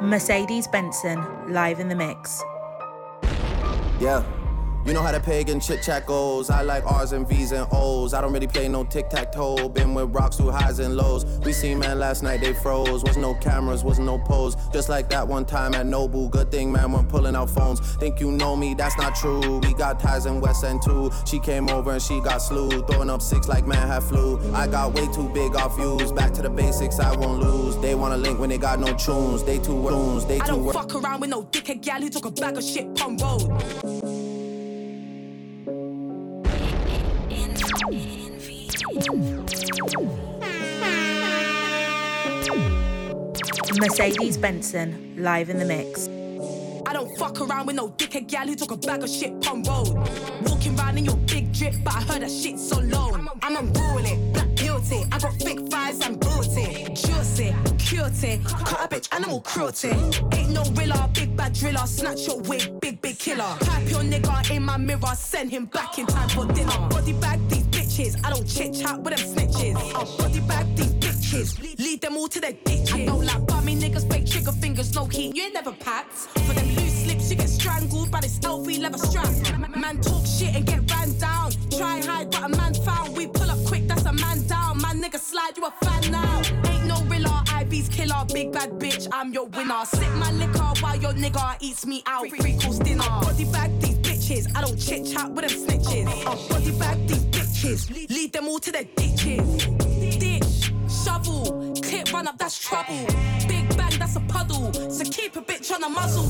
Mercedes Benson, live in the mix. Yeah. You know how the pagan chit chat goes. I like R's and V's and O's. I don't really play no tic tac toe. Been with rocks through highs and lows. We seen man last night, they froze. Wasn't no cameras, wasn't no pose. Just like that one time at Nobu. Good thing man weren't pulling out phones. Think you know me, that's not true. We got ties in West End too. She came over and she got slew. Throwing up six like man had flu. I got way too big off views. Back to the basics, I won't lose. They wanna link when they got no tunes. They too tunes, they I don't fuck around with no dickhead gal who took a bag of shit pun road. Mercedes Benson, live in the mix. Don't fuck around with no dickhead gal who took a bag of shit on road. Walking round in your big drip, but I heard that shit's on loan. I'm unruly, black guilty. I got thick thighs and booty. Juicy, cutie, cut a bitch, animal cruelty. Ain't no riller, big bad driller. Snatch your wig, big, big killer. Type your nigga in my mirror, send him back in time for dinner. Body bag these bitches, I don't chit chat with them snitches. I'll body bag these bitches, lead them all to their ditches. I don't like bummy niggas, fake trigger fingers, no heat. You ain't never packed. For them you get strangled by this LV leather strap. Man talk shit and get ran down. Try hide, but a man found. We pull up quick, that's a man down. My nigga slide, you a fan now. Ain't no riller, IB's killer, big bad bitch, I'm your winner. Sip my liquor while your nigga eats me out. Free course dinner. Body bag these bitches, I don't chit chat with them snitches. Oh, I'll body bag these bitches, lead them all to their ditches. Ditch, shovel, clip run up, that's trouble. Big bang, that's a puddle. So keep a bitch on the muzzle.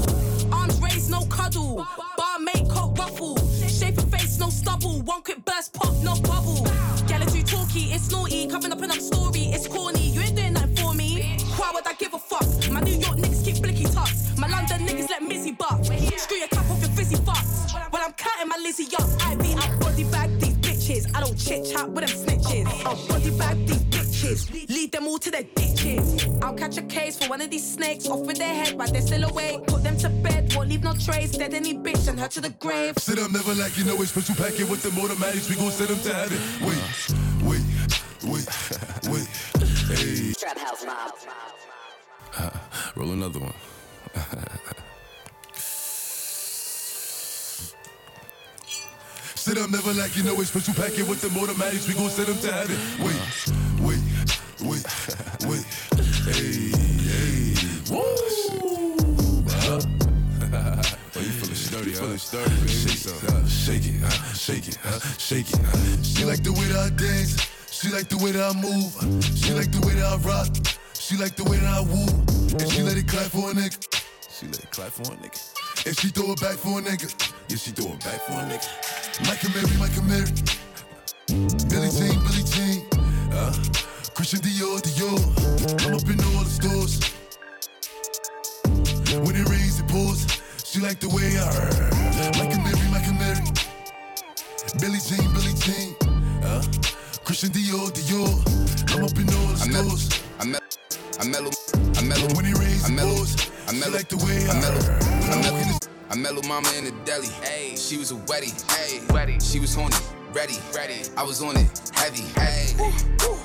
Arms raised, no cuddle. Bar mate, coat ruffle. Shape of face, no stubble. One quick burst, pop, no bubble. Gala too talky, it's naughty. Covering up another story, it's corny. You ain't doing nothing for me. Why would I give a fuck? My New York niggas keep blicky tucks. My London niggas let Missy buck. Screw your cap off your fizzy fucks. When I'm counting my Lizzie up, I be I body bag these bitches. I don't chit chat with them snitches. I'll body bag these bitches. Lead them all to their ditches. I'll catch a case for one of these snakes. Off with their head, but they're still awake. Put them to bed, won't leave no trace. Dead any bitch and her to the grave. Sit up, never like you know it's special packet with them automatics. We gon' send them to heaven. Wait, wait, wait, wait. Hey. Trap House Mob. Uh, roll another one. Sit up, never like you know it's special packet with them automatics. We gon' send them to heaven. Wait, wait, wait, wait. Hey, hey. Woo! Oh, you sturdy, sturdy. Shake it, uh, shake it, uh, shake it, uh, shake it. uh. She like the way that I dance. She like the way that I move. She like the way that I rock. She like the way that I woo. And she let it clap for a nigga. She let it clap for a nigga. And she throw it back for a nigga. Yeah, she throw it back for a nigga. Michael Mary, Michael Mary. Billy Jean, Billy Jean. Uh, Christian Dior, Dior. I'm up in all the stores. When it rains, it pours. She like the way I Michael Mary, Michael Mary. Billy Jean, Billy Jean. Uh, Christian Dior, Dior. I'm up in all the stores. I met, I mellow, I mellow. When it rains, I it mellow, pours. I mellow, like the way I mellow, I'm mellow. I met little mama in the deli. Hey, she was a wetty. Hey, wetty. She was horny, ready, ready. I was on it, heavy. Hey,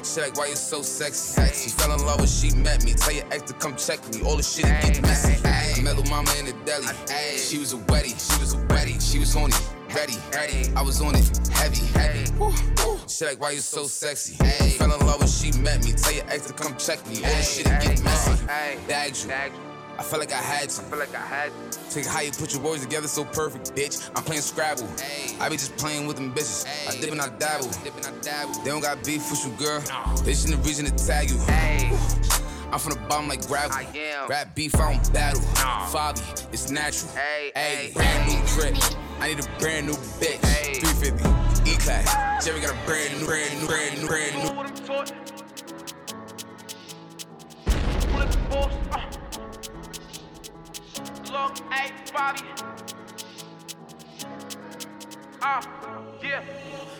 she like why you so sexy. Hey. She fell in love when she met me. Tell your ex to come check me. All the shit hey, get messy. Hey, I met little mama in the deli. Hey, she was a wetty. She was a wetty. She was horny, ready, ready. I was on it, heavy, heavy. She like why you so sexy. Hey, fell in love when she met me. Tell your ex to come check me. All the shit get messy. Bagged you. I felt like I had to. I feel like I had to. Take how you put your words together so perfect, bitch. I'm playing Scrabble. I be just playing with them bitches. I dip and I dabble. They don't got beef with you, girl. They just in the reason to tag you. I'm from the bottom like gravel. Rap beef, I don't battle. Fabi, it's natural. Hey, brand new drip. I need a brand new bitch. 350, E class. Jerry got a brand new, brand new, brand new, brand new. Look, hey, Bobby. Uh, yeah.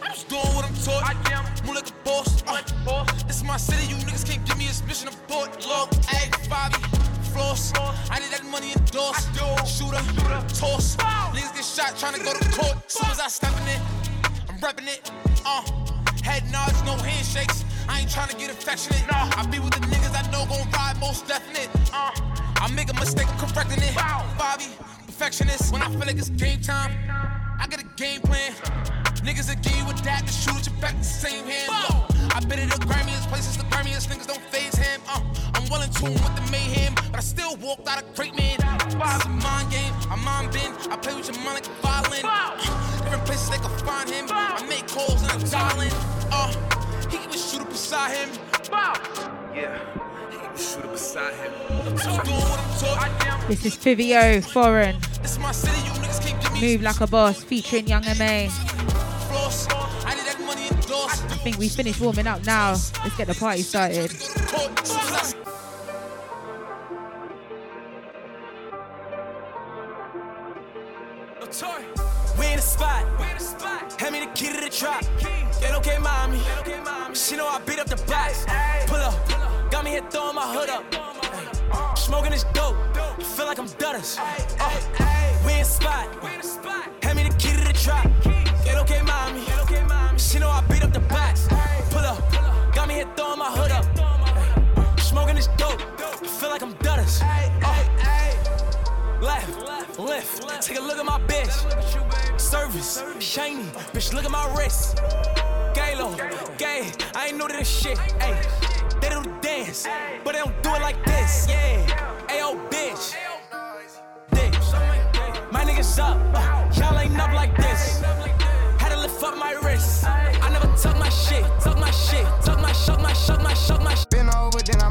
I'm just doing what I'm taught. I am. Move like a boss. Uh, boss. This is my city. You niggas can't give me a mission of port. Look, hey, Bobby. Floss. I need that money endorsed. Shooter. Shooter. Toss. Niggas get shot trying to go to court. Soon as I step in it, I'm repping it. Uh, head nods, no handshakes. I ain't trying to get affectionate. Nah. I be with the niggas I know gon' ride most definite. Uh, I make a mistake, I'm correcting it. Bobby, perfectionist. When I feel like it's game time, I got a game plan. Niggas you with that to shoot you back the same hand. I been at the Grammyest places, the Grammyest niggas don't phase him. Uh, I'm well in tune with the mayhem, but I still walked out a great man. It's a mind game, I mind bend. I play with your mind like a violin. Uh, different places they can find him. I make calls and I'm in. Uh, beside him. Yeah, he keep shooter beside him. So I'm doing what I'm taught. I am. This is Fivio Foreign. This is my city, you niggas can't give me Move like a boss featuring Young MA. floss. I need that money endorsed. I think we finished warming up now. Let's get the party started. Hood up. Smoking this dope. Feel like I'm Dutters. Uh, we in spot. Hand me the key to the trap. Get okay, mommy. She know I beat up the box. Pull up. Got me here throwing my hood up. Smoking this dope. Feel like I'm Dutters. Uh, left, lift. Take a look at my bitch. Service, shiny. Bitch, look at my wrist. Galo, gay. I ain't new to this shit. Ay, they do dance, but they don't do it like this. Yeah. Ayo, bitch. My niggas up. uh, y'all ain't up like this. Had to lift up my wrist. I never tuck my shit. Tuck my shit. Tuck my, shuck my, shuck my, shuck my. Been over, then I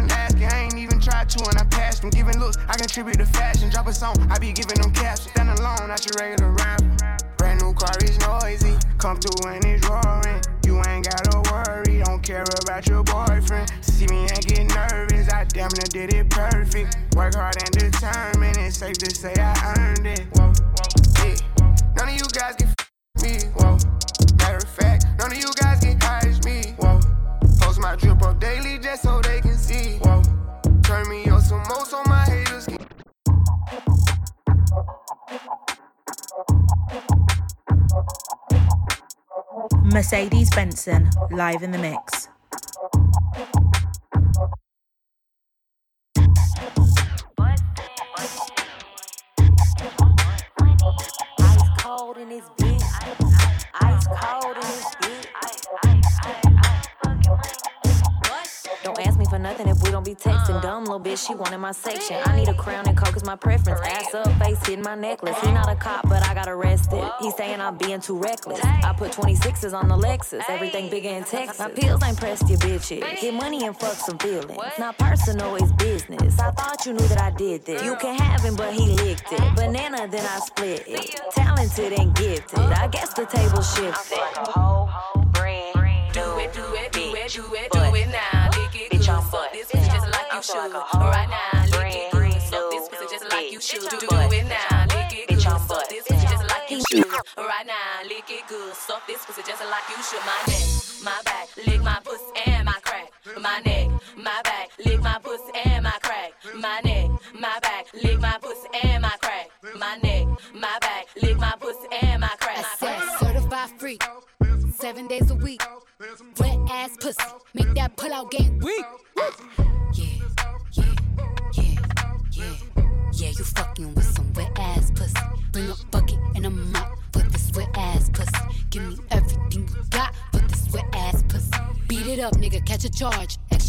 last year. I ain't even tried to and I passed them. Giving looks, I contribute to fashion. Drop a song, I be giving them caps. Stand alone, not your regular rapper. Brand new car is noisy. Come through and it's roaring. You ain't gotta worry, don't care about your boyfriend. See me and get nervous, I damn near did it perfect. Work hard and determined, it's safe to say I earned it. Whoa, yeah. None of you guys can f me. Whoa. Matter of fact, none of you guys can hide me. Whoa. Post my drip up daily just so they can. Turn me up some more so my haters can. Mercedes Benson, live in the mix. Ice cold in this for nothing if we don't be texting. Dumb little bitch, she wanted my section. I need a crown and coke is my preference. Ass up, face hitting my necklace. He not a cop, but I got arrested. He saying I'm being too reckless. I put 26s on the Lexus. Everything bigger in Texas. My pills ain't pressed your bitches. Get money and fuck some feelings. Not personal, it's business. I thought you knew that I did this. You can have him, but he licked it. Banana, then I split it. Talented and gifted. I guess the table shifted. I'm a whole brand. Do it, do it, do it, do it, do it you should. Right now, lick it good. Fuck this pussy just like you should. Do it now. Lick it good. Fuck this pussy just like you should. Right now, lick it good. Suck this pussy just like you should. My neck, my back, lick my pussy and my crack. My neck, my back, lick my pussy and my crack. My neck, my back, lick my pussy and my crack. My neck, my back, lick my pussy and my crack. I said certified freak, seven days a week. Wet ass pussy, make that pull out game weak. Yeah, yeah, yeah, yeah. Yeah, you fucking with some wet ass pussy. Bring a bucket and a mop for this wet ass pussy. Give me everything you got for this wet ass pussy. Beat it up, nigga, catch a charge.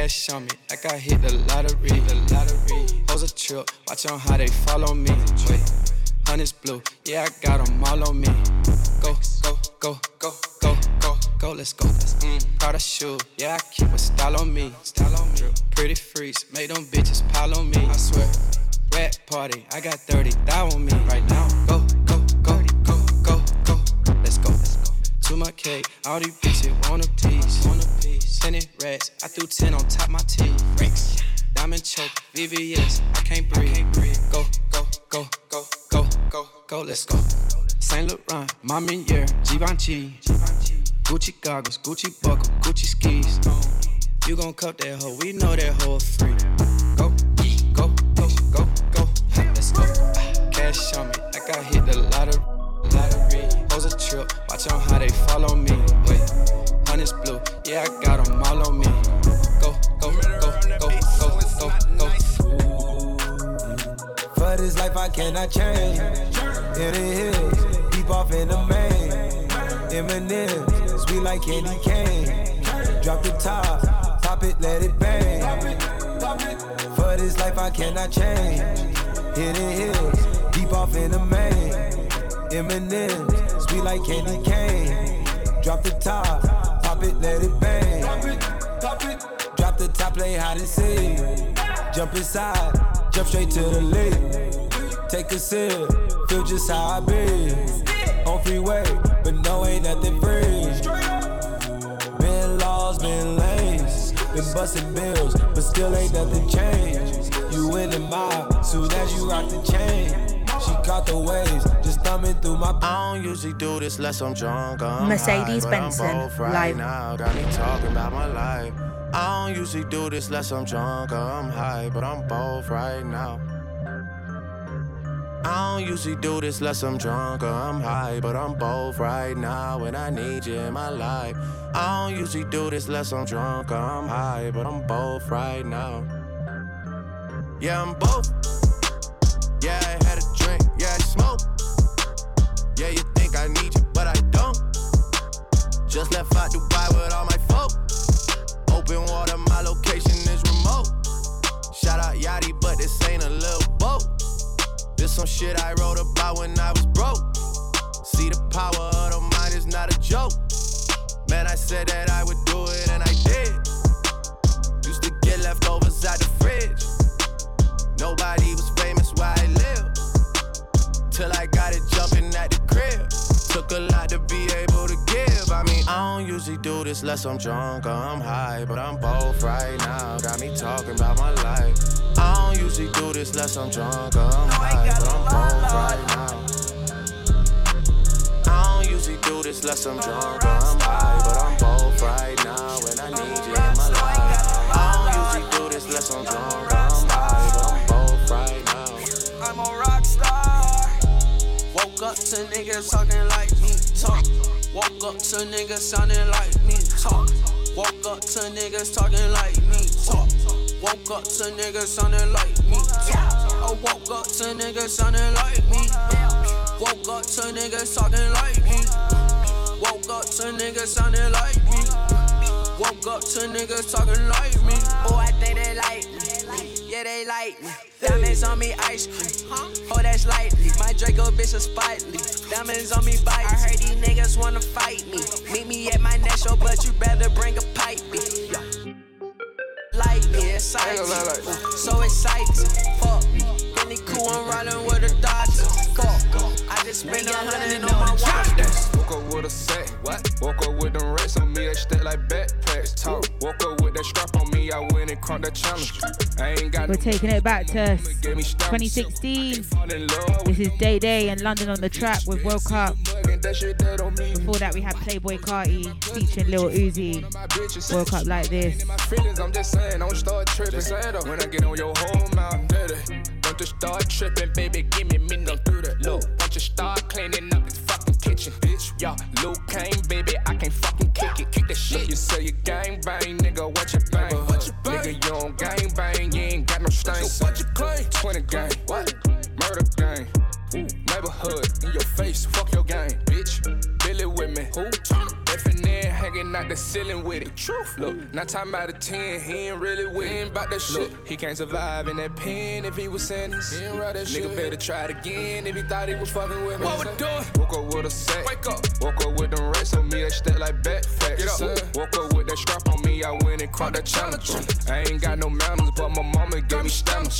Cash on me, like I hit the lottery. The lottery. Hoes a trip, watch on how they follow me. Wait, honey's blue, yeah, I got them all on me. Go, go, go, go, go, go, go, let's go. Mm. Prada shoe, yeah, I keep a style on me. Style on me. Pretty freaks, make them bitches pile on me. I swear. Red party, I got 30 thou on me right now. Go, Too much cake. All these bitches want a piece. Want a piece. Ten rats. I threw ten on top my teeth. Bricks. Diamond choke. VVS. I can't breathe. I can't breathe. Go, go, go, go, go, go, go. Let's go. Saint Laurent, Mommy Year, Givenchy. Gucci goggles, Gucci buckle, Gucci skis. You gon' cut that hoe, we know that hoe free. Go, go, go, go, go, let's go. Ah, cash on me, watch on how they follow me. Wait, honey's blue, yeah, I got them all on me. Go, go, go, go, go, go, go. For this life I cannot change. In the hills, deep off in the main. M&M, sweet like candy cane. Drop the top, pop it, let it bang. For this life I cannot change. In the hills, deep off in the main. M&M, sweet like candy cane. Drop the top, pop it, let it bang. Drop it, pop it. Drop the top, play hide and seek. Jump inside, jump straight to the lead. Take a sip, feel just how I be. On freeway, but no ain't nothing free. Been laws, been lanes, been busting bills, but still ain't nothing changed. You in the mob, soon as you rock the chain. She caught the waves, just thumbing through my. I don't usually do this unless I'm drunk. I'm Mercedes high, Benson, right live. now. Got me talking about my life. I don't usually do this unless I'm drunk or I'm high, but I'm both right now. I don't usually do this unless I'm drunk or I'm high, but I'm both right now and I need you in my life. I don't usually do this unless I'm drunk or I'm high, but I'm both right now. Yeah, I'm both. Yeah, smoke. Yeah, you think I need you, but I don't. Just left out Dubai with all my folk. Open water, my location is remote. Shout out Yachty, but this ain't a little boat. This some shit I wrote about when I was broke. See the power of the mind is not a joke. Man, I said that I would do it this unless I'm drunk or I'm high, but I'm both right now. Got me talking about my life. I don't usually do this unless I'm drunk or I'm high, but I'm both right now. I don't usually do this unless I'm drunk or I'm high, but I'm both right now, and I need you in my life. I don't usually do this unless I'm drunk or I'm high, but I'm both right now. I'm a rock star. Woke up to niggas talking like me, talk. Woke up to niggas sounding like me, Woke up to niggas talking like me, talk. Woke up to niggas sounding like me, talk. I woke up to niggas sounding like me. Woke up to niggas talking like me. Woke up to niggas sounding like me. Woke up to niggas talking like me. Oh, I think they like me. Yeah, they like me. Diamonds on me, ice cream. Oh, that's lightly. My Draco bitch is spotly. Diamonds on me, bite. I heard these niggas wanna fight me. Meet me at my next show, but you better bring a pipe. Me. Like me, exciting. So exciting. Fuck. Really cool, I'm riding with the Dodgers. Fuck. I just spent a hundred on my watch. Woke up with a set. What? Woke up with them rats on me, that stack like backpacks. Talk. Woke up with that strap on me, I went and caught that challenge. I ain't got We're taking it back to 2016. This is Dae Dae and London on da Track with Woke Up. Before that, we had Playboi Carti featuring Lil Uzi. Woke Up Like This. I'm just saying, don't start tripping. When I get on your whole mouth, daddy. Don't just start tripping, baby, give me me no do that. Look, don't you start cleaning up this fucking kitchen, bitch. Y'all, Luke Kane, baby, I can't fucking kick it, kick the shit. You say you gang bang, nigga, what you bang? What you bang? Nigga, you don't gang bang, you ain't got no stain. So what you claim? 20 gang, what? Murder gang. Ooh, neighborhood in your face, fuck your gang, bitch. Billy with me, who? hanging out the ceiling with it. Truth, look, not talking about a 10, he ain't really with it. about that shit. Look, he can't survive in that pen if he was sentenced. He Nigga shit. better try it again if he thought he was fucking with me. What we doing? Woke up with a sack. Wake up. Woke up with them rats on me, that stack like back facts. Get up. Woke up with that strap on me, I went and caught that challenge. I ain't got no manners, but my mama gave me stamina.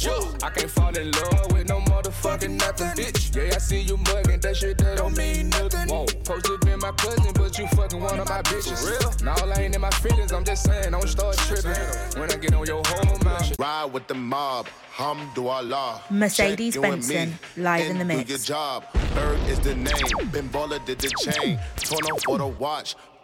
I can't fall in love with no motherfucking nothing, bitch. Yeah, I see you mugging, that shit that don't mean nothing. Whoa, supposed to be my cousin, but you fucking one of my bitches. Real? Nah, I ain't in my feelings, I'm just saying, don't start tripping. When I get on your whole mouth. Ride with the mob, hum do hamdulillah. Mercedes Check Benson, live in the mix. Do your job, Berg is the name. Ben Baller did the chain. turn off for the watch,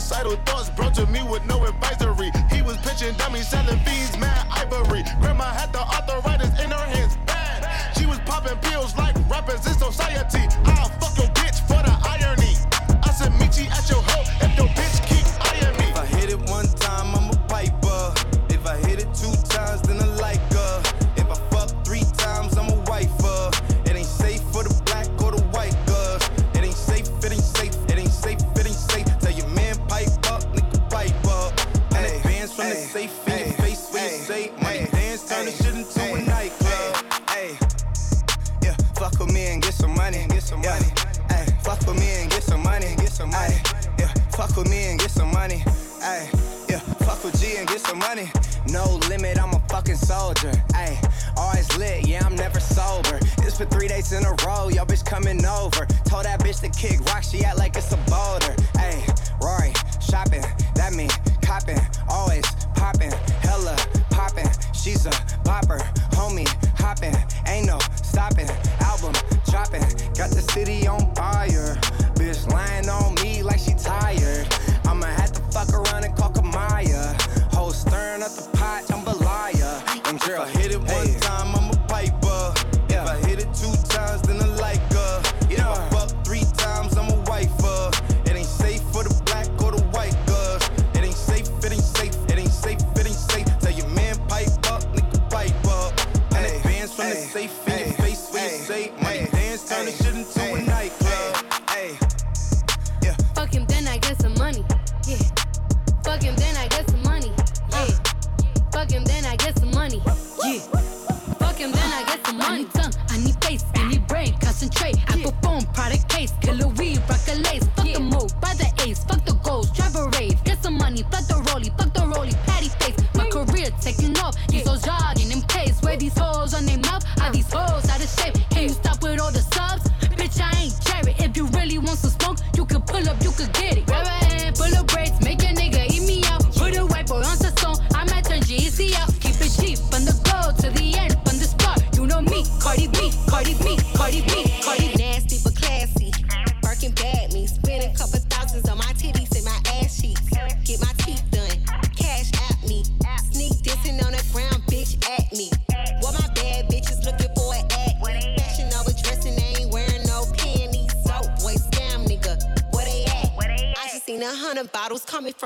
suicidal thoughts brought to me with no advisory. He was pitching dummies, selling fiends, mad ivory. Grandma had the arthritis in her hands, bad. She was popping pills like rappers in society. I'll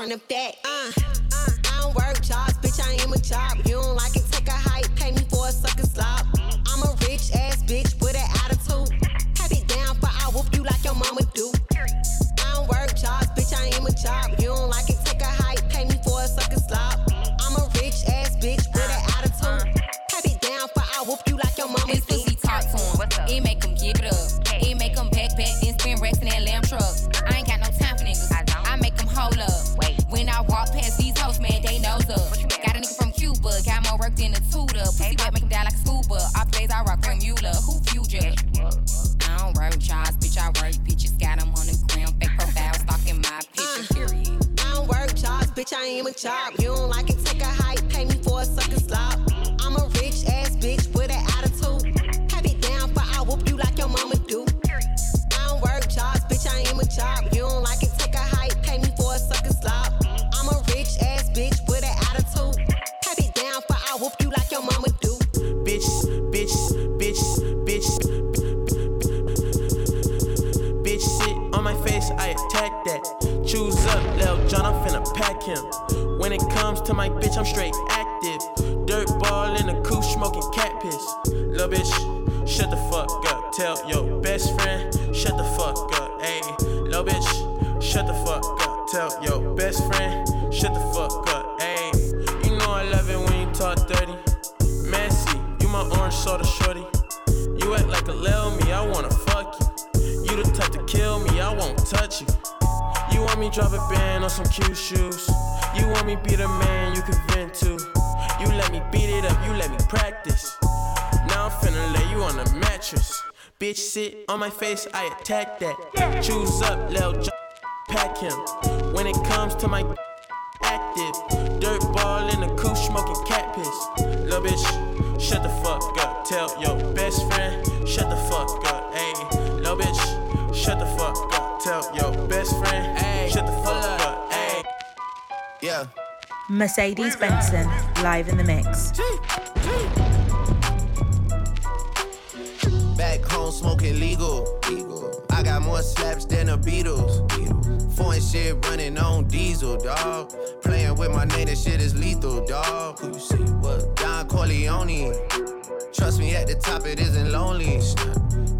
front of that. Best friend, shut the fuck up. Ayy, little bitch, shut the fuck up. Tell your best friend, shut the fuck up. Ayy, you know I love it when you talk dirty. Messy, you my orange soda shorty. You act like a lil me, I wanna fuck you. You the type to kill me, I won't touch you. You want me drop a band on some cute shoes. You want me be the man you can vent to. You let me beat it up, you let me practice. Now I'm finna lay you on the mattress. Bitch, sit on my face, I attack that. Choose up, Lil J- pack him. When it comes to my active, dirt ball in a coupe, smoking cat piss. Lil bitch, shut the fuck up. Tell your best friend, shut the fuck up. Ayy, lil bitch, shut the fuck up. Tell your best friend, shut the fuck up. Ayy. Yeah. Mercedes Benson, live in the mix. Back home smoking legal. I got more slaps than the Beatles. Beatles. Foreign shit running on diesel, dog. Playing with my name, this shit is lethal, dog. Who you see? What? Don Corleone. Trust me, at the top it isn't lonely.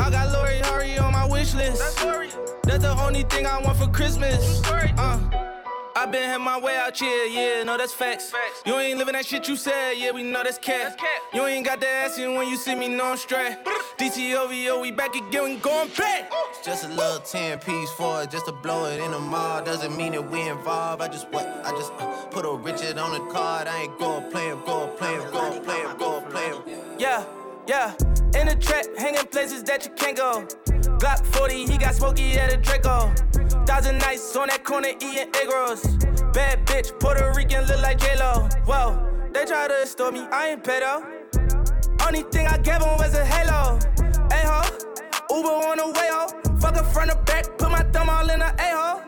I got Lori Harvey on my wish list. That's, That's the only thing I want for Christmas. Uh. I been had my way out here, yeah, no, that's facts. facts. You ain't living that shit you said, yeah, we know that's cat. That's cat. You ain't got that ass in when you see me, no, I'm straight. DTOVO, we back again, we going back. It's just a little 10 piece for it, just to blow it in the mall. Doesn't mean that we involved. I just what? I just uh, put a Richard on the card. I ain't going playing, going playing, going playing, going playing. Yeah, yeah. In the trap, hanging places that you can't go. Glock 40, he got smoky at a Draco. Thousand nights on that corner eating egg rolls. Bad bitch, Puerto Rican look like J-Lo. Whoa, they try to extort me, I ain't pedo. Only thing I gave him was a halo. Hey ho, Uber on the way ho. Fuck a front or back, put my thumb all in the A ho.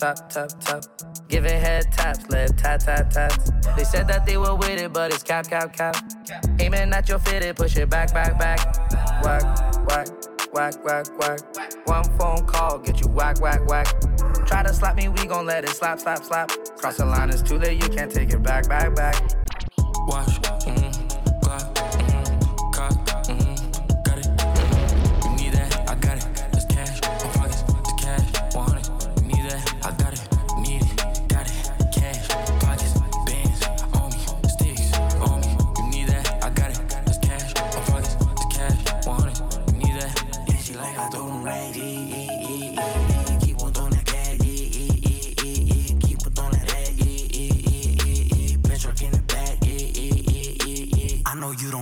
top, top, top. Giving head taps, left tap, tap, taps. They said that they were with it, but it's cap, cap, cap. Aiming at your fitted, push it back, back, back. Whack, whack, whack, whack, whack. One phone call, get you whack, whack, whack. Try to slap me, we gon' let it slap, slap, slap. Cross the line, it's too late, you can't take it back, back, back. Watch, mm,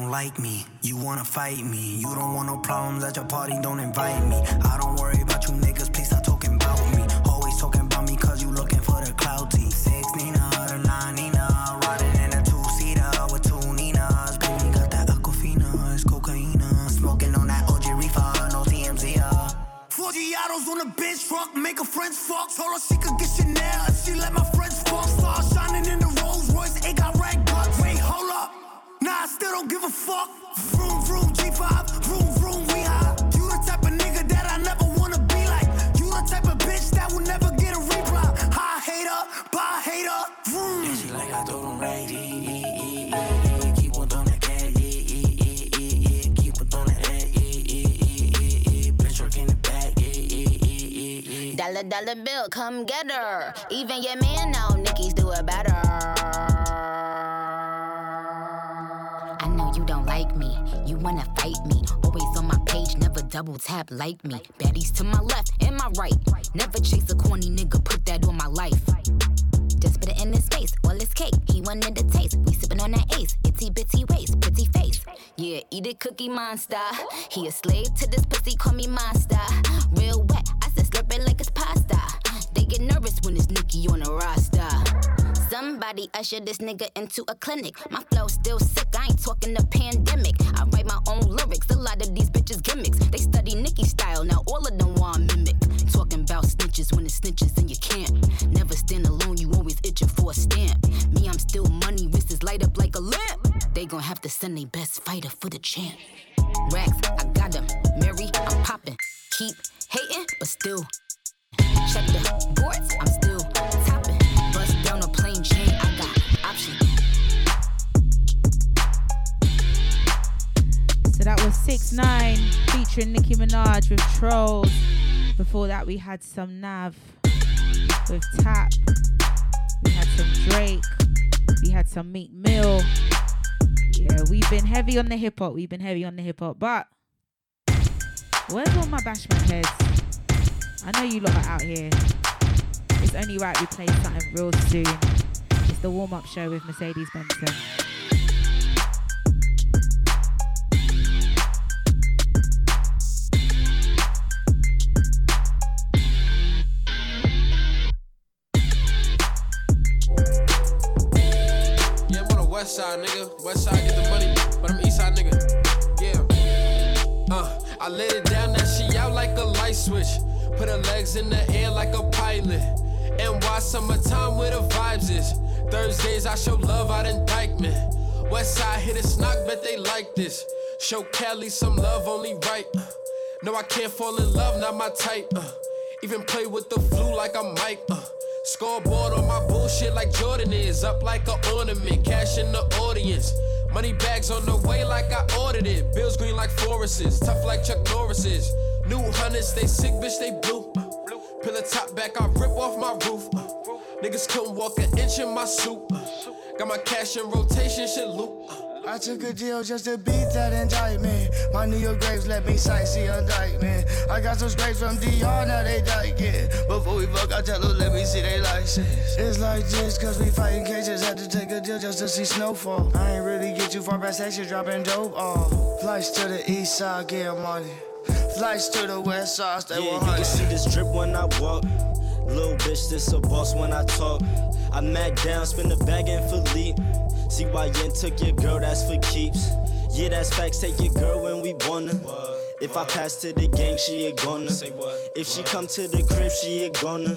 like me. You wanna fight me. You don't want no problems at your party, don't invite me. I don't worry about you niggas, please stop talking about me. Always talking about me cause you looking for the clouty. Six Nina, the nine Nina. Riding in a two seater with two Ninas. Baby got that aquafina, it's cocaina. Smoking on that OG reefer, no TMZ. Uh. Four Giados on a bitch truck, make a friend's fuck. Told her she could get Chanel she let my Dollar, bill, come get her. Even your man know Nicki's do it better. I know you don't like me, you wanna fight me. Always on my page, never double tap like me. Baddies to my left and my right. Never chase a corny nigga, put that on my life. Just put it in his face, all his cake. He wanted the taste. We sippin' on that ace, itty bitty waist, pretty face. Yeah, eat it, cookie monster. He a slave to this pussy, call me monster. Real wet, I it like it's pasta. They get nervous when it's Nicki on the roster. Somebody usher this nigga into a clinic. My flow still sick, I ain't talking the pandemic. I write my own lyrics, a lot of these bitches gimmicks. They study Nicki style, now all of them want mimic. Talking about snitches when it's snitches and you can't. Never stand alone, you always itching for a stamp. Me, I'm still money, wrists light up like a lamp. They gon' have to send their best fighter for the champ. Racks, I got them. Mary, I'm popping. Keep hating, but still. Check the boards, I'm still topping. Bust down a plain chain, I got options. So that was 6 9 featuring Nicki Minaj with Trollz. Before that, we had some Nav with Tap. We had some Drake. We had some Meek Mill. Yeah, we've been heavy on the hip hop. We've been heavy on the hip hop. But where's all my bashment heads? I know you lot are out here. It's only right we play something real soon. It's the warm up show with Mercedes Benson. West side, nigga. West side get the money, I laid it down, that she out like a light switch. Put her legs in the air like a pilot. And why summertime where the vibes is. Thursdays I show love out in Dyckman. West side hit a snock, bet they like this. Show Cali some love, only right. Uh, no, I can't fall in love, not my type. Uh, even play with the flu like I'm Mike. Uh, Scoreboard on my bullshit like Jordan is. Up like an ornament, cash in the audience. Money bags on the way like I ordered it. Bills green like Forest's, tough like Chuck Norris's. New hunters, they sick, bitch, they blue. Pillar top back, I rip off my roof. Niggas couldn't walk an inch in my suit. Got my cash in rotation, shit loop. I took a deal just to beat that indictment. My New York grapes let me sightsee indictment. I got some scrapes from DR, now they dyke it. Before we fuck, I tell them, let me see they license. It's like this, cause we fighting cases. Had to take a deal just to see snowfall. I ain't really get too far past section, dropping dope off. Flights to the east side, get money. Flights to the west side, stay Yeah, you can see this drip when I walk. Little bitch, this a boss when I talk. I mac down, spin the bag in Philippe. See why Yen took your girl, that's for keeps. Yeah, that's facts, take your girl when we wanna. If I pass to the gang, she a gonna. If she come to the crib, she a gonna.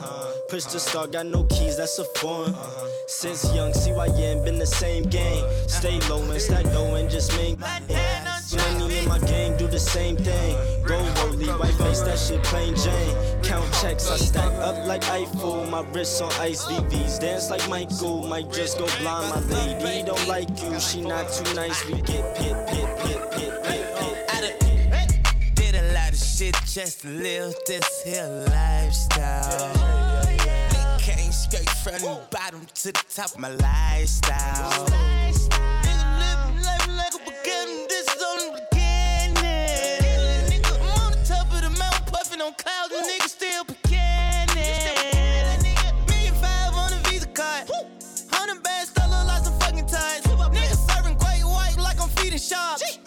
Push the star, got no keys, that's a foreign. Uh-huh. Since young, see why you ain't been the same game. Stay low and stack low and just make money in my gang, do the same thing. Go rolly, white face, that shit plain Jane. Count checks, I stack up like Eiffel. My wrists on ice, VVs dance like Michael. Might just go blind, my lady don't like you. She not too nice, we get pit, pit, pit, pit, pit, pit. Did a lot of shit just to live this here lifestyle. Came straight from the bottom to the top of my lifestyle. Puffing on clouds, and niggas still beginning. Million five on the Visa card. Hundred bands, still look like some fucking ties. Niggas serving great white like I'm feeding sharks.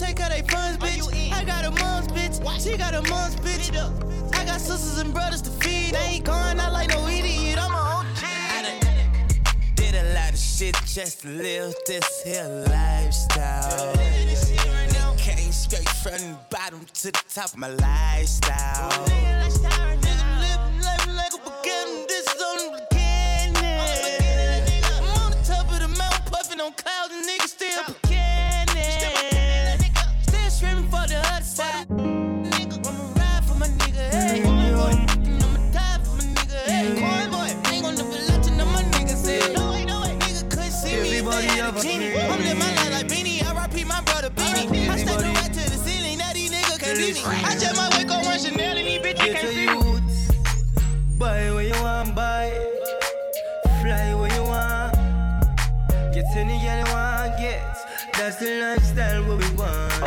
take out they funds, bitch. I got a mom's bitch. What? She got a mom's bitch. I got sisters and brothers to feed. They ain't going out like no idiot. I'm a OG. I done did a lot of shit just to live this here lifestyle. Right Came straight from the bottom to the top of my lifestyle. And niggas still see me if they had a genie. I'm living my life like Beanie. R.I.P. my brother Beanie. I stay the right to the ceiling. Now these niggas can't beat me. I just might wake up one Chanel and these bitches can't a see me. buy what you want, buy. Fly where you want. Get any girl you want, get. That's the lifestyle what we want.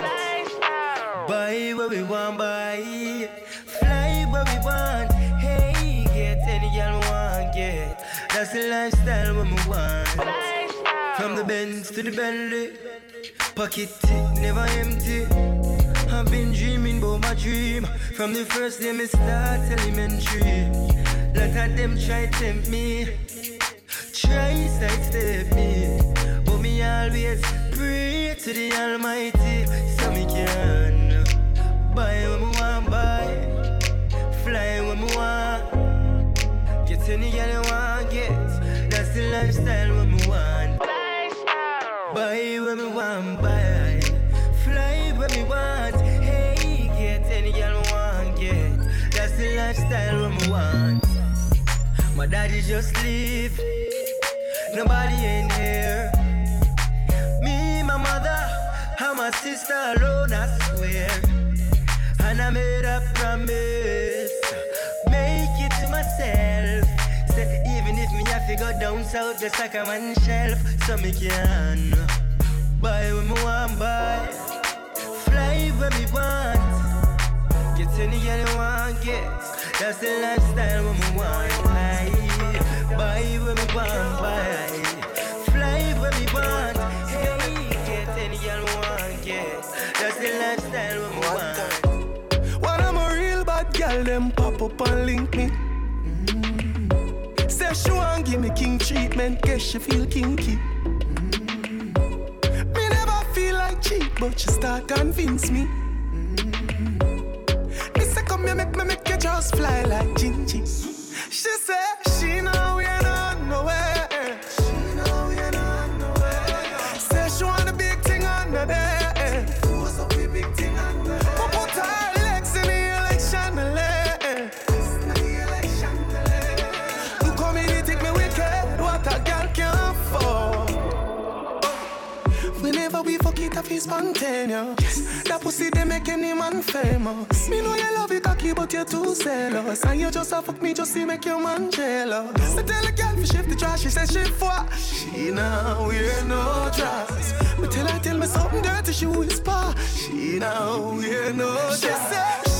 Buy what we want, buy. Fly where we want. Hey, get any girl we want, get. That's the lifestyle what we want. From the Benz to the Bentley, pocket never empty. I've been dreaming about my dream from the first day me start elementary. Lot of them try tempt me, try sidestep me, but me always pray to the Almighty so me can buy what me want buy, fly what me want, get any girl you want get. That's the lifestyle me. Buy what me want buy, fly what me want. Hey, get any girl me want get. That's the lifestyle what me want. My daddy just leave, nobody in here. Me, my mother, and my sister alone, I swear. And I made a promise, make it to myself. Say even if me have to go down south, just like a man shelf, so me can buy what me want buy, fly where me want. Get any girl you want get. That's the lifestyle what me want. Buy, buy what me want buy. Fly where me want. Hey, get any girl you want get. That's the lifestyle what me want. When I'm a real bad girl, them pop up and link me. Say she want give me king treatment, guess she feel kinky. Mm. Me never feel like cheap, but she start convince me. Mm. Me say come here, make me make you just fly like Gingy. She say she know it's spontaneous. That pussy they make any man famous. Me know you love it cocky, but you're too zealous. And you just a fuck me just to make your man jealous. I tell a girl to shift the trash, she says she for. She now wear no dress. Me tell her tell me something dirty, she whisper. She now wear no dress.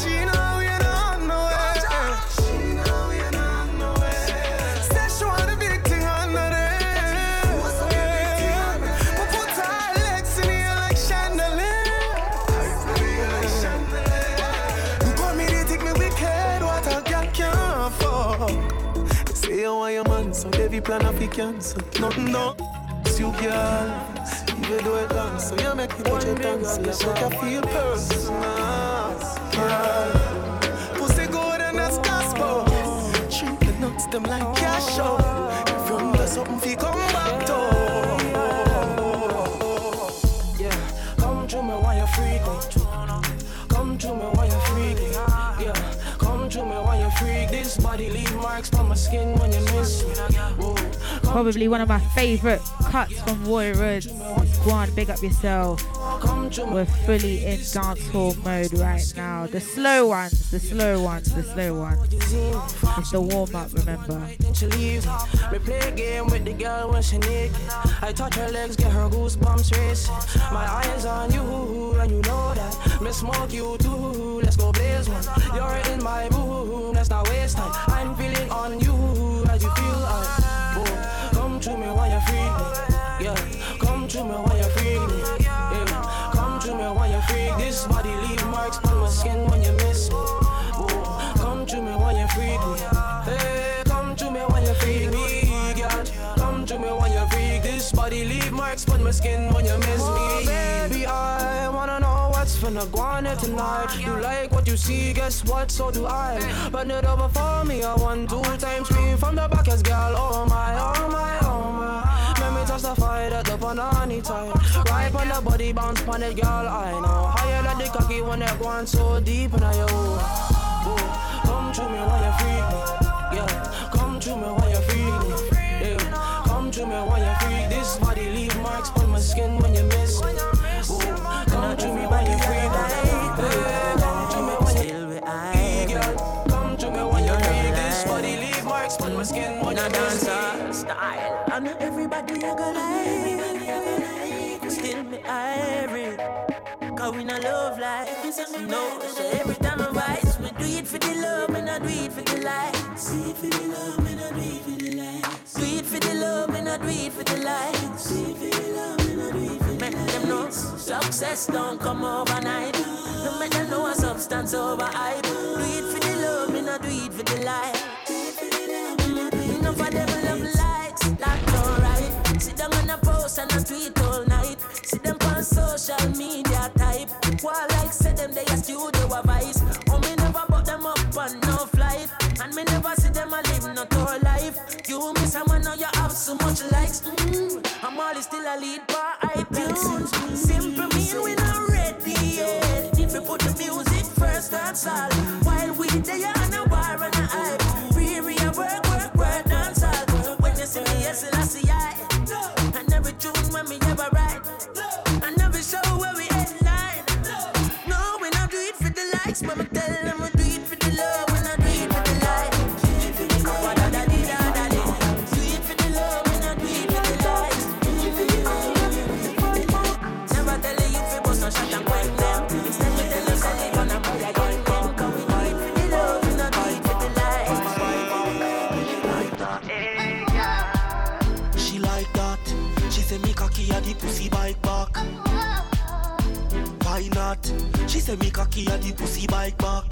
Every plan of it cancel. Nothing no. It's you girl. Even though it dance, so you make it touch your dance. You make her feel personal. Girl. Pussy good and that's gospel. Treat the nuts them like cash out. If you under something, feel come back to. Yeah, come to me while you freak me. Come to me while you freak me. Yeah, come to me while you freak. This body leave marks on my skin when you miss me. Probably one of my favorite cuts from Roy Roods. Go on, big up yourself. We're fully in dancehall mode right now. The slow ones, the slow ones, the slow ones. It's the warm up, remember. Me play a game with the girl when she naked. I touch her legs, get her goosebumps racing. My eyes on you, and you know that. Me smoke you too. Let's go blaze one. You're in my room, let's not waste time. I'm feeling on you as you feel I to me while you feel me. Yeah, come to me while you feel me. Yeah, come to me while you feel this body leave marks on my skin when you miss me. Oh, come to me while you feel me. Hey, come to me while you feel me, girl. Come to me while you feel this body leave marks on my skin when you miss me. Oh, baby, I here tonight. You like what you see, guess what? So do I. Bend it over for me, I want two times me from the back as girl. Oh my, oh my, oh my. Let me touch the fire that on honey tight. Right on the body bounce on it, girl. I know. Higher than the cocky when it going so deep in you. Oh, come to me while you freak me. Yeah, come to me while you freak me. Yeah, come to me while you freak. This body leave marks on my skin when you miss. To me while you freak me. Yeah, come to me while you freak me. Come to me while you freak. This body leave marks on my skin when you style. And everybody you gonna like. Still me irie. Cause we not love life. No, so every time I rise, we do it for the love, and I do it for the lights. Do it for the love, and I do it for the lights. Do it for the love, and I do it for the lights. Do it for the love, and I do it for the them know success don't come overnight. No make them know a substance over hype. Do it for the love, and I do it for the light. Enough of them love lights, that's alright. Sit down on a post and a tweet all night. See them on social media type. While like say them they a studio a vice. Oh me never bought them up on no flight. And me never see them a live no tour life. You miss someone now you have so much likes. Mm, I'm still a lead by iTunes. Simple mean we not ready yet. We put the music first, that's all. While we there say me cocky a the pussy bike back.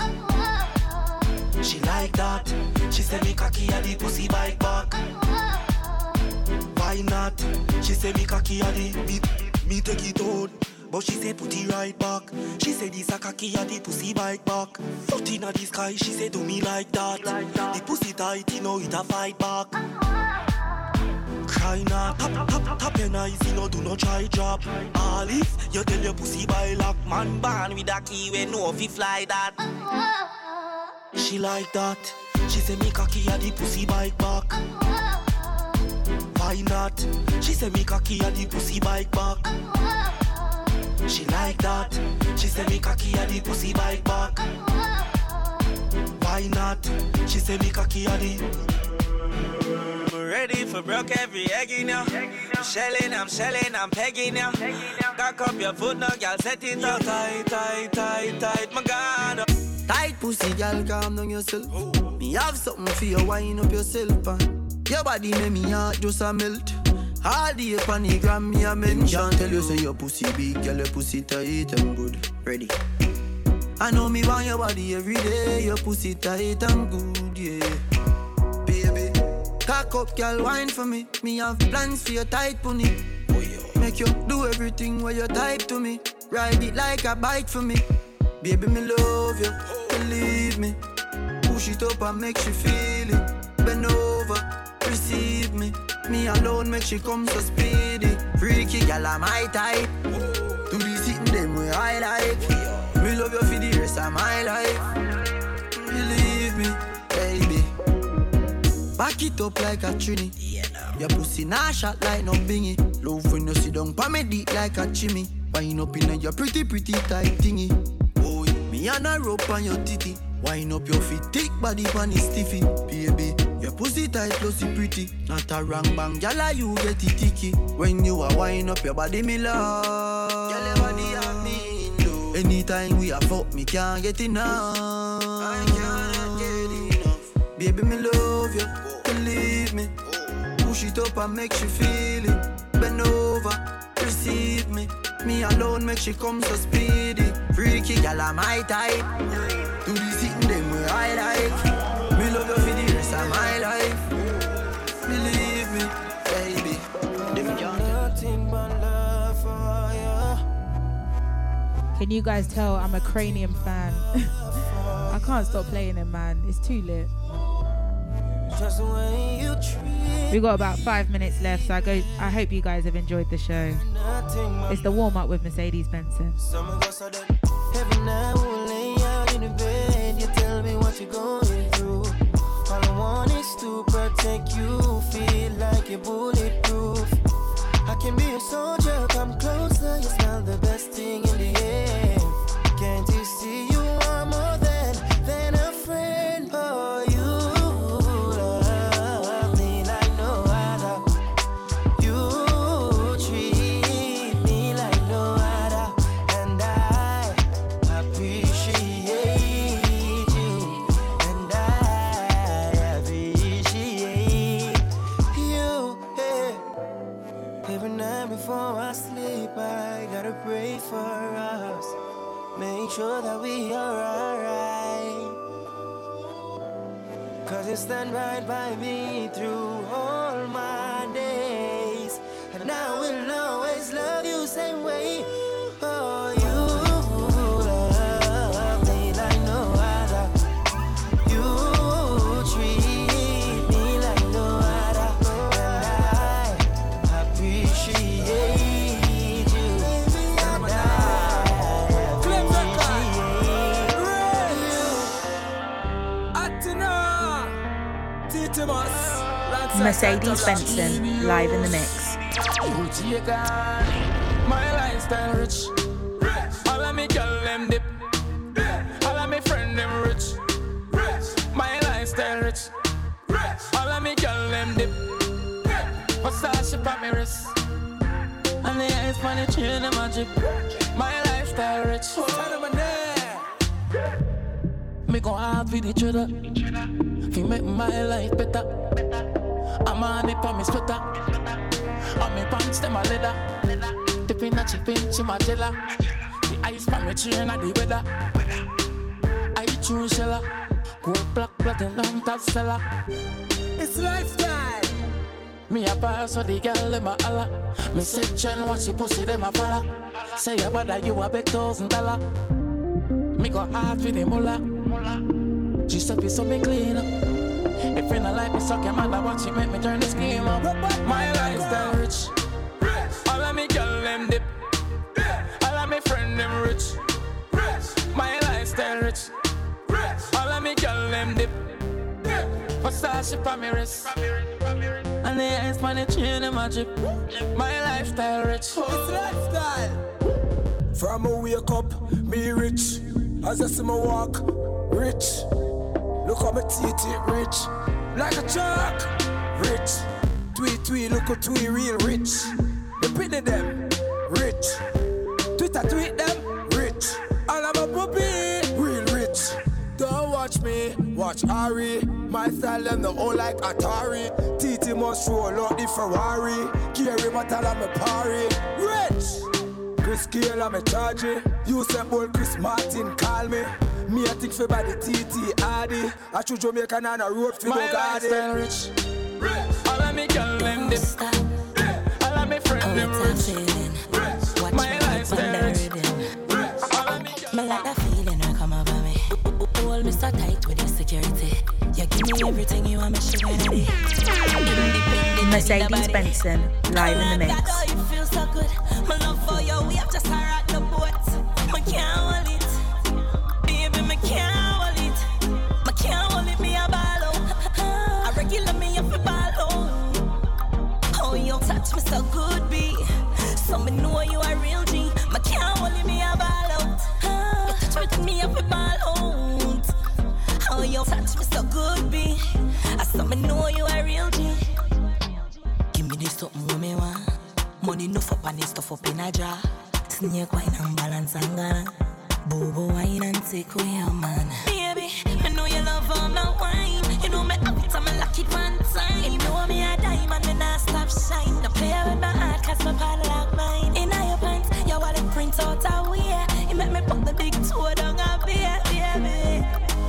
She like that. She say me cocky a the pussy bike back. Why not? She say me cocky a the me, me take it out. But she say put it right back. She say this a cocky a the pussy bike back. Foot inna the sky, she say do me like that. The pussy tight, you know it a fight back. Cry not, tap, tap, tap your eyes, you know, do not try drop. All if you tell your pussy by lock, man born with a key, know if he fly that. She like that. She say me cocky a the pussy bike back. Why not? She say me cocky a the pussy bike back. She like that. She say me cocky a the pussy bike back. Why not? She say me cocky a the I'm ready for broke every egg in ya. I'm shelling, I'm shelling, I'm pegging ya. Cock up your foot now, girl, set it up. Tight, tight, tight, tight, my God. Tight pussy, girl, calm down yourself. Me have something for you, wind up yourself, and your body make me heart just a melt. All the up the gram, me a mention. Tell you say your pussy big, girl, your pussy tight and good. Ready? I know me want your body every day. Your pussy tight and good, yeah. Baby, cock up, girl, wine for me. Me have plans for your tight pony. Make you do everything where you type to me. Ride it like a bike for me. Baby, me love you, believe me. Push it up and make she feel it. Bend over, receive me. Me alone make she come so speedy. Freaky gal, I'm my type. Do the sitting them way I like. My life. Believe me, baby. Back it up like a trini. Your pussy nah shot like no bingy. Love when you sit down pa deep like a chimney. Wine up in your pretty pretty tight thingy. Boy, me and a rope on your titty. Wine up your feet, thick body pan is stiffy. Baby, your pussy tight, pussy pretty. Not a wrong bang, gyal you get it ticky. When you are wine up your body, me love. Anytime we are fuck, me can't get enough. I cannot get enough. Baby, me love you, believe me. Push it up and make she feel it. Bend over, receive me. Me alone make she come so speedy. Freaky gal, I'm my type. Do the sitting them way I like. Can you guys tell I'm a Cranium fan? I can't stop playing it, man. It's too lit. We got about five minutes left, so I go. I hope you guys have enjoyed the show. It's the warm up with Mercedes Benson. Every night we'll lay out in the bed, you tell me what you're going through. All I want is to protect you, feel like you're bulletproof. Can be a soldier, come closer, you smell the best thing in the air. Can't you see you are more sure that we are alright. Cause you stand right by me through all my days. And I will always love you same way. Mercedes Benson live in the mix. My lifestyle rich. All of me girl them dip. All of me friend them rich. My lifestyle rich. All of me girl them dip. Pa me wrist. And the ice on chain drip. My lifestyle rich. Me go hard the. Fi make my life better. I'm on it for me sweater. On me pants them a leather. Dipping a chip in chimagella. The ice from me chain a the weather. I choose shella. Gold black platinum top seller. It's lifestyle. Me a pass so the girl them a holla. Me say Chen watch the pussy them a follow. Say your brother you a big thousand dollar. Me go hard for the mullah. Giuseppe so me clean up. If you not like me, suck your mother, watch it make me turn the scheme up. My lifestyle rich. All of me girl them dip. All of me friend them rich. My lifestyle rich. All of me girl them dip. Versace pa me wrist. And the ice on the chain them a drip. My lifestyle rich. It's lifestyle. From a wake up, me rich. As I see me walk, rich. Look how my teeth it rich. Like a chalk, rich. Tweet, tweet, look at tweet, real rich. The pity them, rich. Twitter tweet them, rich. All of my puppy, real rich. Don't watch me, watch Ari. My style them the whole like Atari. TT must roll out the Ferrari. Tell I'm a party. Rich. Chris I'm a charge. You say boy Chris Martin call me. Me I think for by the TT Addy. I should Jamaican on a road for My no lifestyle garden. rich. All of me girl them dip. All of me friend them rich. My lifestyle rich. Me like that feeling when come over me. Hold me so tight with your security. You give me everything you want me sugar daddy. Mercedes Benson live in the That mix. Touch me so good, B. So me know you a real G. Me can't. Me a ball out. You touch me, me up a ball out. Oh, you touch me so good, B. I saw me know you a real G. Give me this something what me want. Money up and this stuff up in a jar. Snake wine and balance and gana. Boo boo wine and take away your man. Baby, I know you love all my wine. You know me it and me lock it one time. You know me a diamond and I stop shine my pan like mine. In your pants, your wallet print out a way. You make me put the big toe down a beer, baby.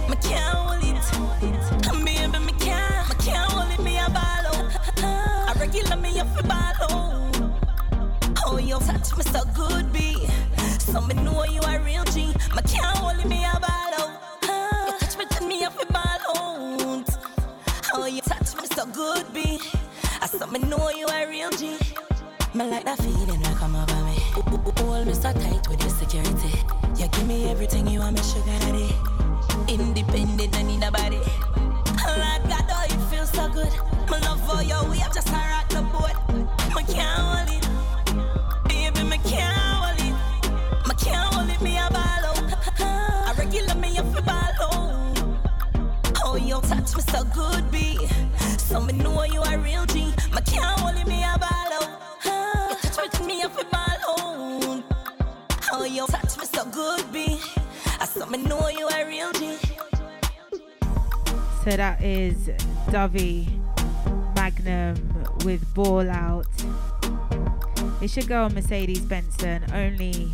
Me can't hold it. Baby, me can't, me can't hold it, me a ball out. A regular me a fi ball out. Oh, you touch me so good, be. So me know you a real G. Me can't hold it, me a ball out. You touch me, turn me a fi ball out. Oh, you touch me so good, be. I saw me know you a real G. Me like that feeling that come over me. Hold me so tight with your security. You give me everything you want, me sugar daddy. Independent, I need a body. Like God, oh, it feels so good. My love for you, we have just a rock the boat. Me can't hold it, baby, me can't hold it. Me can't hold it, me a ball out. I regular me up a ball. Oh, you touch me so good, be. So me know you a real G. Me can't hold it, me a ball you touch me so good, be. I saw me know you real G. So that is Dovey Magnum with Ball Out. It should go on Mercedes Benson, only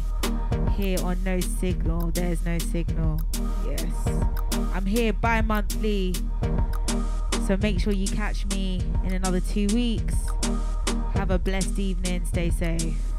here on No Signal. There's no signal. Yes. I'm here bi monthly. So make sure you catch me in another two weeks. Have a blessed evening. Stay safe.